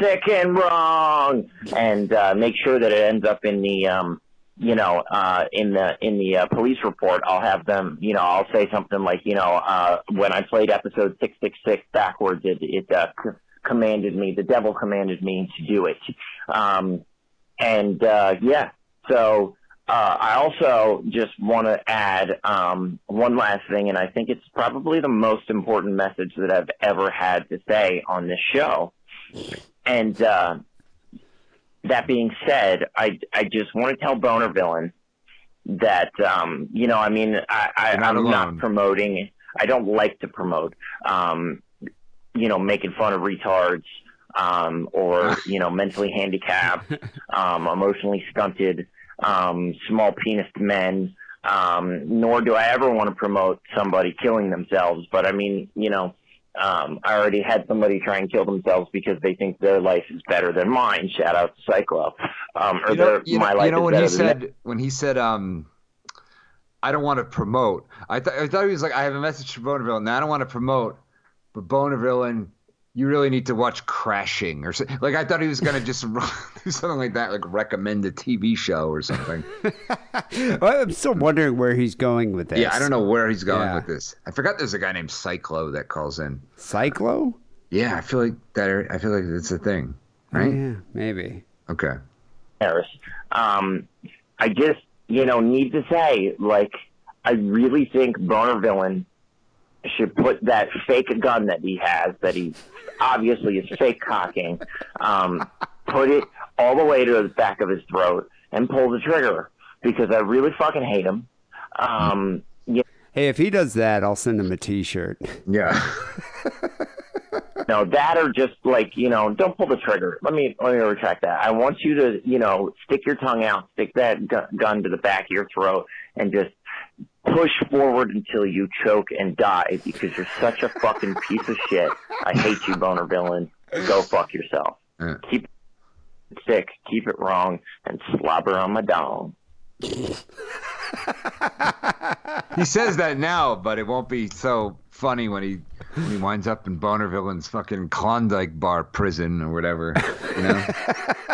Sick and wrong, and uh, make sure that it ends up in the um, you know uh, in the in the uh, police report. I'll have them. You know, I'll say something like, you know, uh, when I played episode six six six backwards, it it uh, c- commanded me. The devil commanded me to do it. Um, and uh, yeah, so. Uh, I also just want to add um, one last thing, and I think it's probably the most important message that I've ever had to say on this show. And uh, that being said, I I just want to tell Boner Villain that um, you know, I mean, I, I You're not not promoting. I don't like to promote. Um, you know, making fun of retards. Um, or you know, mentally handicapped, um, emotionally stunted, um, small penised men. Um, nor do I ever want to promote somebody killing themselves. But I mean, you know, um, I already had somebody try and kill themselves because they think their life is better than mine. Shout out to Cyclo. Um, or you know, their, you my know, life you know when he than said when he said um I don't want to promote. I thought I thought he was like I have a message for Boner Villain and I don't want to promote, but Boner Villain and you really need to watch Crashing or so, like I thought he was gonna just do something like that, like recommend a TV show or something. Well, I'm still wondering where he's going with this. yeah, I don't know where he's going Yeah. with this. I forgot there's a guy named Cyclo that calls in. Cyclo? Yeah, I feel like that. I feel like it's a thing, right? Yeah, maybe. Okay. Harris. Um, I just, you know, need to say, like, I really think Boner Villain should put that fake gun that he has, that he obviously is fake cocking, um, put it all the way to the back of his throat and pull the trigger because I really fucking hate him. Um, you Hey, if he does that, I'll send him a T-shirt. Yeah. no, that or just like, you know, don't pull the trigger. Let me, let me retract that. I want you to, you know, stick your tongue out, stick that gu- gun to the back of your throat and just push forward until you choke and die because you're such a fucking piece of shit. I hate you, boner villain. Go fuck yourself. Yeah. Keep it sick, keep it wrong, and slobber on my dong. he says that now, but it won't be so funny when he when he winds up in Boner Villain's fucking Klondike bar prison or whatever. You know.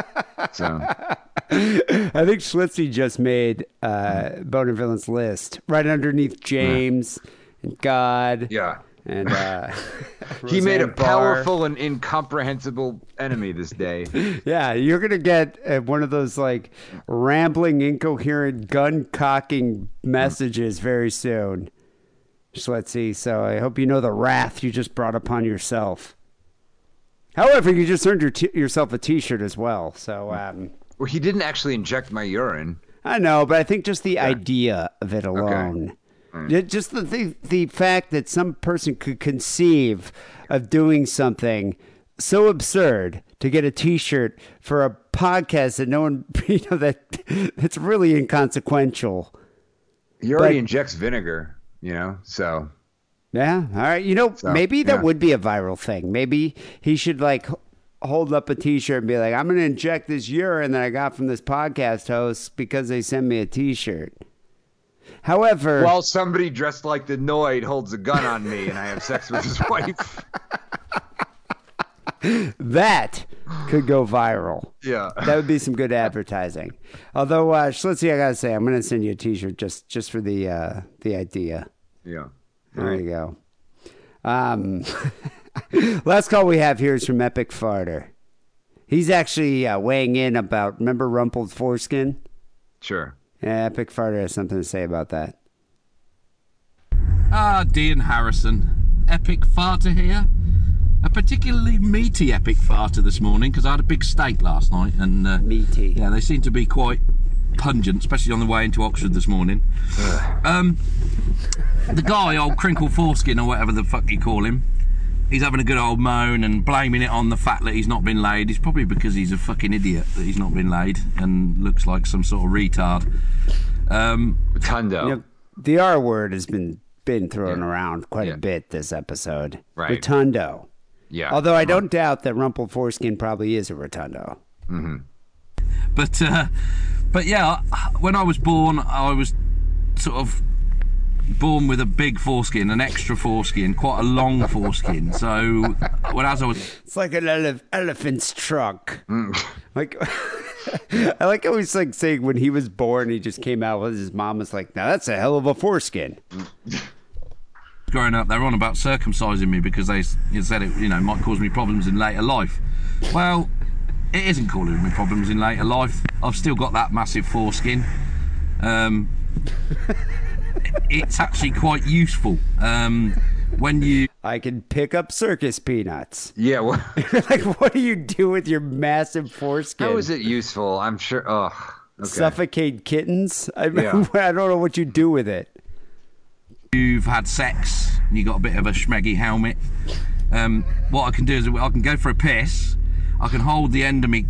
so I think Schlitzy just made uh, Boner Villain's list right underneath James and God. yeah, And uh, he made a Barr. powerful and incomprehensible enemy this day. Yeah, you're gonna get uh, one of those like rambling, incoherent, gun cocking messages very soon, Schlitzy. So I hope you know the wrath you just brought upon yourself. However, you just earned your t- yourself a T-shirt as well. So um, Well, he didn't actually inject my urine. I know, but I think just the idea of it alone. Yeah, Just the, the the fact that some person could conceive of doing something so absurd to get a T-shirt for a podcast that no one you know that it's really inconsequential. He already But- injects vinegar, you know. So Yeah. All right. You know, So, maybe that yeah. would be a viral thing. Maybe he should like hold up a T-shirt and be like, "I'm going to inject this urine that I got from this podcast host because they sent me a T-shirt." However, while somebody dressed like the Noid holds a gun on me and I have sex with his wife. that could go viral. Yeah. That would be some good advertising. Although, uh, Schlitzy, I gotta say, I'm gonna send you a T-shirt just just for the uh, the idea. Yeah. There you go. Um, last call we have here is from Epic Farter. He's actually uh, weighing in about remember rumpled foreskin. Sure. Yeah, Epic Farter has something to say about that. Ah, Dee and Harrison. Epic farter here. A particularly meaty epic farter this morning because I had a big steak last night and uh, Meaty. Yeah, they seem to be quite pungent, especially on the way into Oxford this morning. Um, the guy, old crinkle foreskin or whatever the fuck you call him, he's having a good old moan and blaming it on the fact that he's not been laid. It's probably because he's a fucking idiot that he's not been laid and looks like some sort of retard. Um, Rotundo. You know, the R word has been been thrown Yeah. around quite Yeah. a bit this episode. Right. Rotundo. yeah. Although I don't doubt that rumpled foreskin probably is a rotundo. But uh, but yeah, when I was born, I was sort of born with a big foreskin, an extra foreskin, quite a long foreskin. So when as I was It's like an ele- elephant's trunk. Like, I like how he's like saying when he was born, he just came out with his mom was like, "Now that's a hell of a foreskin." growing up, they were on about circumcising me because they said it, you know, might cause me problems in later life. Well, it isn't causing me problems in later life. I've still got that massive foreskin. Um, it's actually quite useful um, when you I can pick up circus peanuts. yeah. Well, like, what do you do with your massive foreskin? how is it useful? I'm sure. Ugh. Okay. Suffocate kittens? I, Yeah. I don't know what you do with it. you've had sex and you got a bit of a schmeggy helmet, um, what I can do is I can go for a piss. I can hold the end of me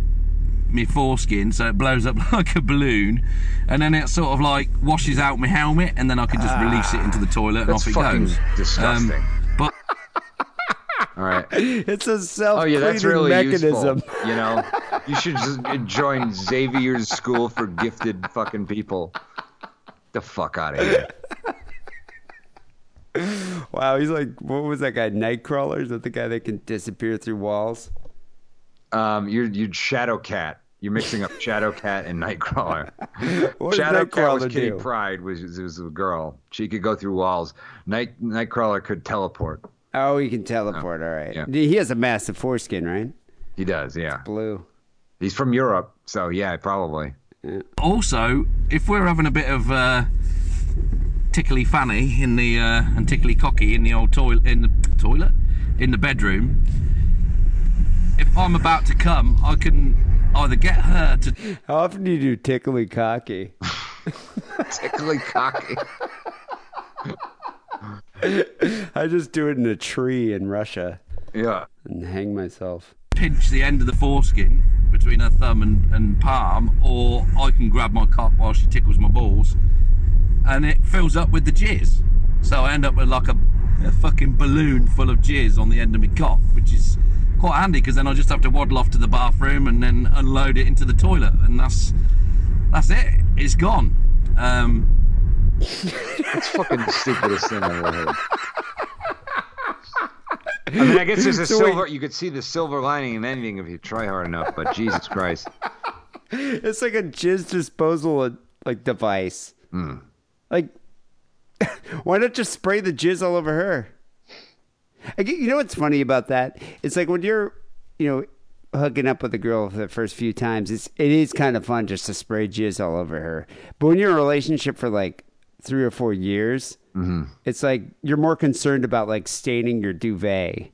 me foreskin so it blows up like a balloon, and then it sort of like washes out my helmet, and then I can just release it into the toilet and off it fucking goes. disgusting. Um, but All right. It's a Oh self-cleaning yeah, that's really mechanism. useful. You know, you should just join Xavier's School for Gifted fucking people. The fuck out of here. Wow, he's like, what was that guy? Nightcrawler? Is that the guy that can disappear through walls? Um, you're you're Shadow Cat. You're mixing up Shadow Cat and Nightcrawler. What does Shadow Cat was Nightcrawler Kitty do? Pryde, was was a girl. She could go through walls. Night Nightcrawler could teleport. Oh, he can teleport. All right. yeah. He has a massive foreskin, right? He does, yeah. Blue. He's from Europe, so yeah, probably. also, if we're having a bit of uh, tickly fanny in the uh, and tickly cocky in the old toilet in the toilet in the bedroom, if I'm about to come, I can either get her to How often do you do tickly cocky? Tickly cocky. I just do it in a tree in Russia Yeah. and hang myself. pinch the end of the foreskin between her thumb and, and palm, or I can grab my cock while she tickles my balls, and it fills up with the jizz. So I end up with like a, a fucking balloon full of jizz on the end of my cock, which is quite handy because then I just have to waddle off to the bathroom and then unload it into the toilet, and that's that's it. It's gone. Um, That's fucking the stupidest thing I've ever heard. I mean, I guess there's a So wait- silver. You could see the silver lining in anything if you try hard enough. But Jesus Christ, It's like a jizz disposal like device. Hmm. Like, why not just spray the jizz all over her? I get- you know what's funny about that? It's like when you're, you know, hooking up with a girl for the first few times. It's it is kind of fun just to spray jizz all over her. But when you're in a relationship for like three or four years, Mm-hmm. it's like you're more concerned about like staining your duvet.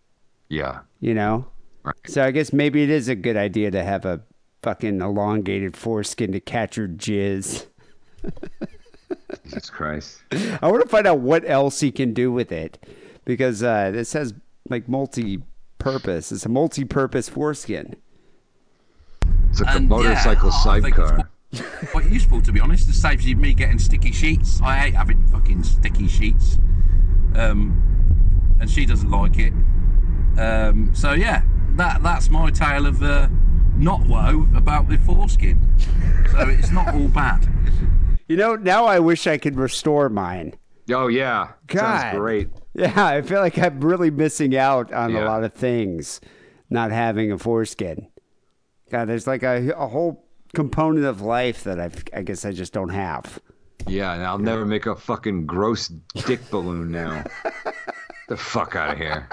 yeah, You know. right. So I guess maybe it is a good idea to have a fucking elongated foreskin to catch your jizz. Jesus Christ. I want to find out what else he can do with it because uh, it says like multi-purpose. It's a multi-purpose foreskin. It's like a And, motorcycle I think it's sidecar. quite, quite useful to be honest. It saves you me getting sticky sheets. I hate having fucking sticky sheets, um, and she doesn't like it. Um, so yeah, that that's my tale of uh, not woe about the foreskin. So it's not all bad. You know, now I wish I could restore mine. Oh yeah. God. Sounds great. Yeah, I feel like I'm really missing out on a lot of things not having a foreskin. God, there's like a, a whole component of life that I've, I guess I just don't have. Yeah, and I'll never make a fucking gross dick balloon now. the fuck out of here.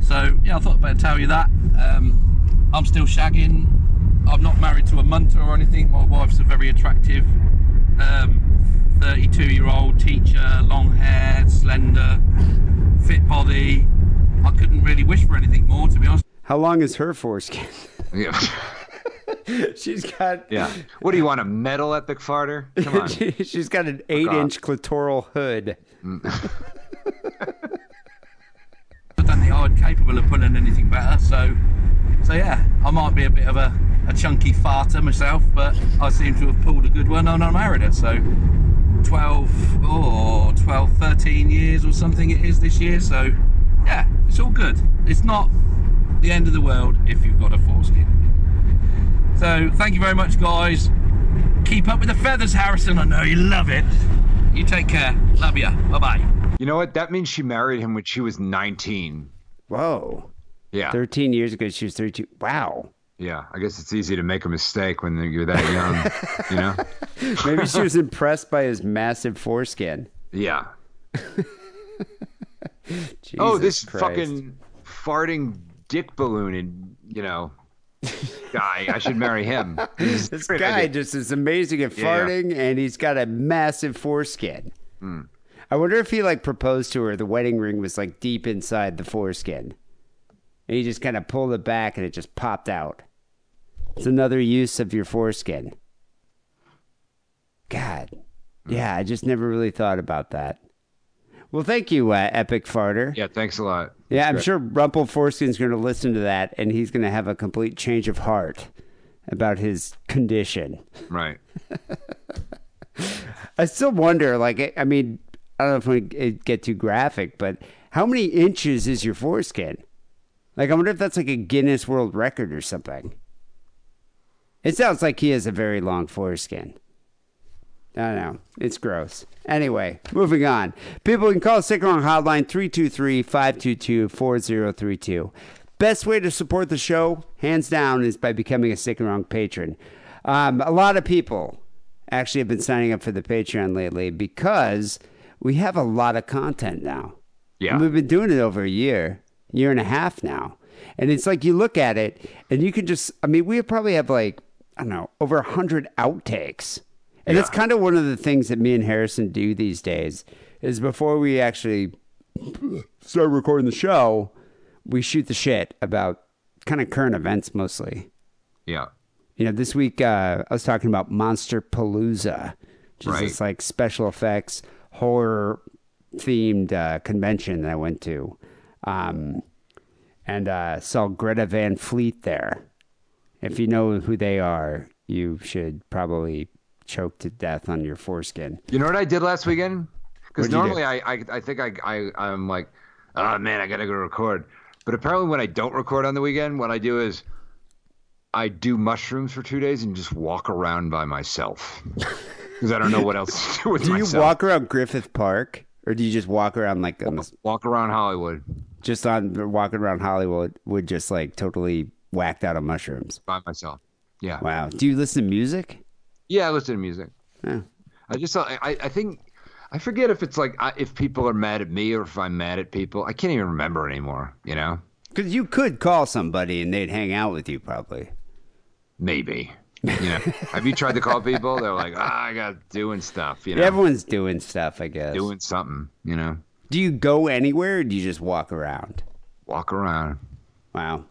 So yeah, I thought I'd better tell you that. Um, I'm still shagging. I'm not married to a munter or anything. My wife's a very attractive, um, 32 year old teacher, long hair, slender, fit body. I couldn't really wish for anything more, to be honest. How long is her foreskin? Yeah. She's got yeah. What do you want, a metal epic farter? Come on. she, she's got an oh, eight inch clitoral hood. I don't think I'm capable of pulling anything better. So, so yeah, I might be a bit of a, a chunky farter myself, but I seem to have pulled a good one and I married her. So, 12 or 12, 13 years or something it is this year. So, yeah, it's all good. It's not the end of the world if you've got a foreskin. So, thank you very much, guys. Keep up with the feathers, Harrison. I know you love it. You take care. Love ya. Bye bye. You know what? That means she married him when she was 19. Whoa. Yeah. 13 years ago, she was 32. Wow. Yeah. I guess it's easy to make a mistake when you're that young, you know? Maybe she was impressed by his massive foreskin. Yeah. Oh, this Christ. fucking farting dick balloon and, you know, guy. I should marry him. He's This guy idea. just is amazing at Yeah, yeah. farting, and he's got a massive foreskin. Hmm. I wonder if he like proposed to her. The wedding ring was like deep inside the foreskin, and he just kind of pulled it back, and it just popped out. It's another use of your foreskin. God, Hmm. yeah, I just never really thought about that. Well, thank you, uh, Epic Farter. Yeah, thanks a lot. Yeah, I'm Great. sure Rumple Foreskin's going to listen to that, and he's going to have a complete change of heart about his condition. Right. I still wonder, like, I- I mean, I don't know if we get too graphic, but how many inches is your foreskin? Like, I wonder if that's like a Guinness World Record or something. It sounds like he has a very long foreskin. I don't know. It's gross. Anyway, moving on. People can call Sick Wrong Hotline 323 522 4032. Best way to support the show, hands down, is by becoming a Sick and Wrong patron. Um, a lot of people actually have been signing up for the Patreon lately because we have a lot of content now. Yeah. And we've been doing it over a year, year and a half now. And it's like you look at it and you can just, I mean, we probably have like, I don't know, over a 100 outtakes. And it's Yeah. kind of one of the things that me and Harrison do these days is before we actually start recording the show, we shoot the shit about kind of current events mostly. Yeah. You know, this week uh, I was talking about Monsterpalooza, which is Right. this like special effects horror themed uh, convention that I went to, um, and uh, saw Greta Van Fleet there. If you know who they are, you should probably choke to death on your foreskin. You know what I did last weekend? Because you do? normally I, I I think I, I I'm like, oh man, I gotta go record. But apparently when I don't record on the weekend, what I do is I do mushrooms for two days and just walk around by myself because I don't know what else to do with Do you myself. walk around Griffith Park, or do you just walk around like walk around Hollywood just on walking around Hollywood, would just like totally whacked out on mushrooms? by myself? Yeah. Wow. Do you listen to music? Yeah, I listen to music. Yeah. I just I I think I forget if it's like I, if people are mad at me or if I'm mad at people. I can't even remember anymore. You know, Because you could call somebody and they'd hang out with you probably. maybe. You know, have you tried to call people? They're like, ah, I got doing stuff. You know, Everyone's doing stuff, I guess. doing something. You know, Do you go anywhere or do you just walk around? walk around. Wow.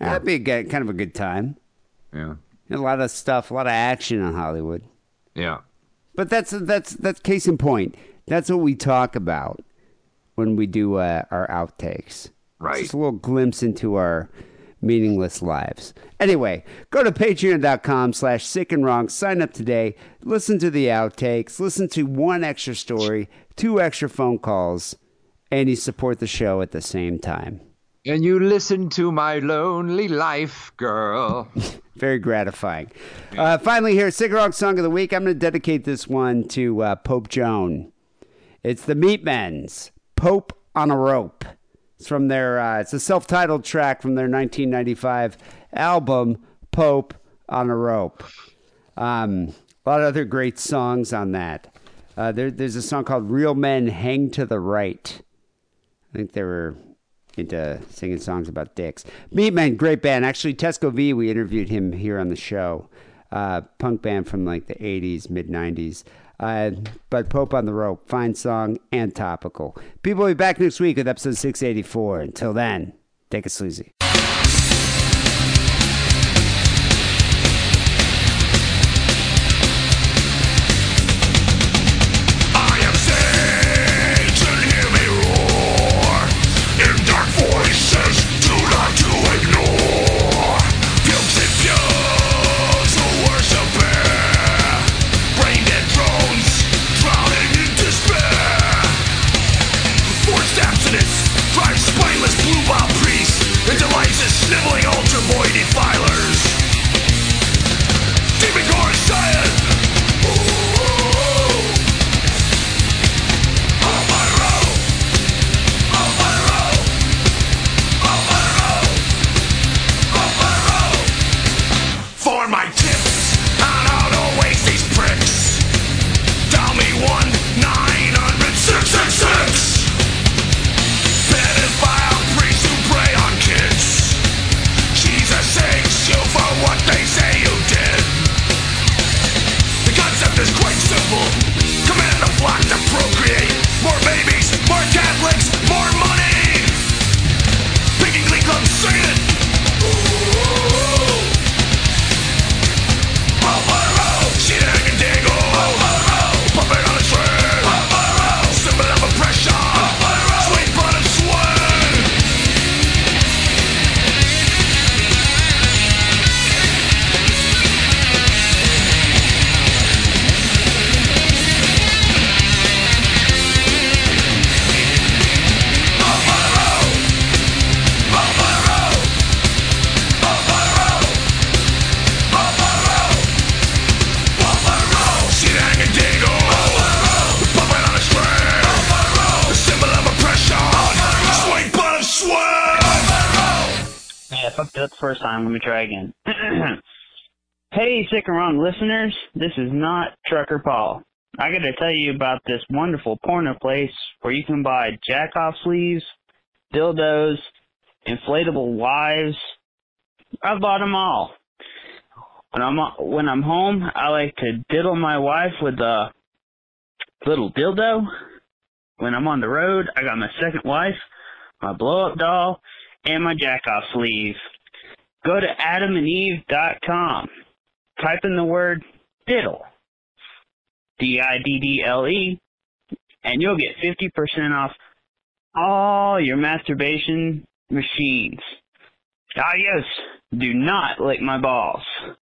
That'd be a good, kind of a good time. Yeah, A lot of stuff, a lot of action in Hollywood. yeah. But that's that's that's case in point. That's what we talk about when we do uh, our outtakes. Right. Just a little glimpse into our meaningless lives. Anyway, go to patreon.com slash sick and wrong. Sign up today. Listen to the outtakes. Listen to one extra story, two extra phone calls, and you support the show at the same time. And you listen to my lonely life, girl. Very gratifying. Uh, finally, here, Wrong Song of the Week. I'm going to dedicate this one to uh, Pope Joan. It's the Meatmen's Pope on a Rope. It's from their, uh, it's a self titled track from their 1995 album, Pope on a Rope. Um, a lot of other great songs on that. Uh, there, there's a song called Real Men Hang to the Right. I think they were into singing songs about dicks. Meatmen, great band. Actually, Tesco Vee, we interviewed him here on the show. Uh, punk band from like the 80s, mid 90s. Uh, but Pope on the Rope, fine song and topical. People will be back next week with episode 684. Until then, take it sleazy. Listeners. This is not Trucker Paul. I gotta tell you about this wonderful porno place where you can buy jack off sleeves, dildos, inflatable wives. I've bought them all. When I'm when I'm home, I like to diddle my wife with a little dildo. When I'm on the road, I got my second wife, my blow up doll, and my jack off sleeve. Go to adamandeve.com. Type in the word diddle. D I D D L E. And you'll get 50% off all your masturbation machines. Ah, yes. Do not lick my balls.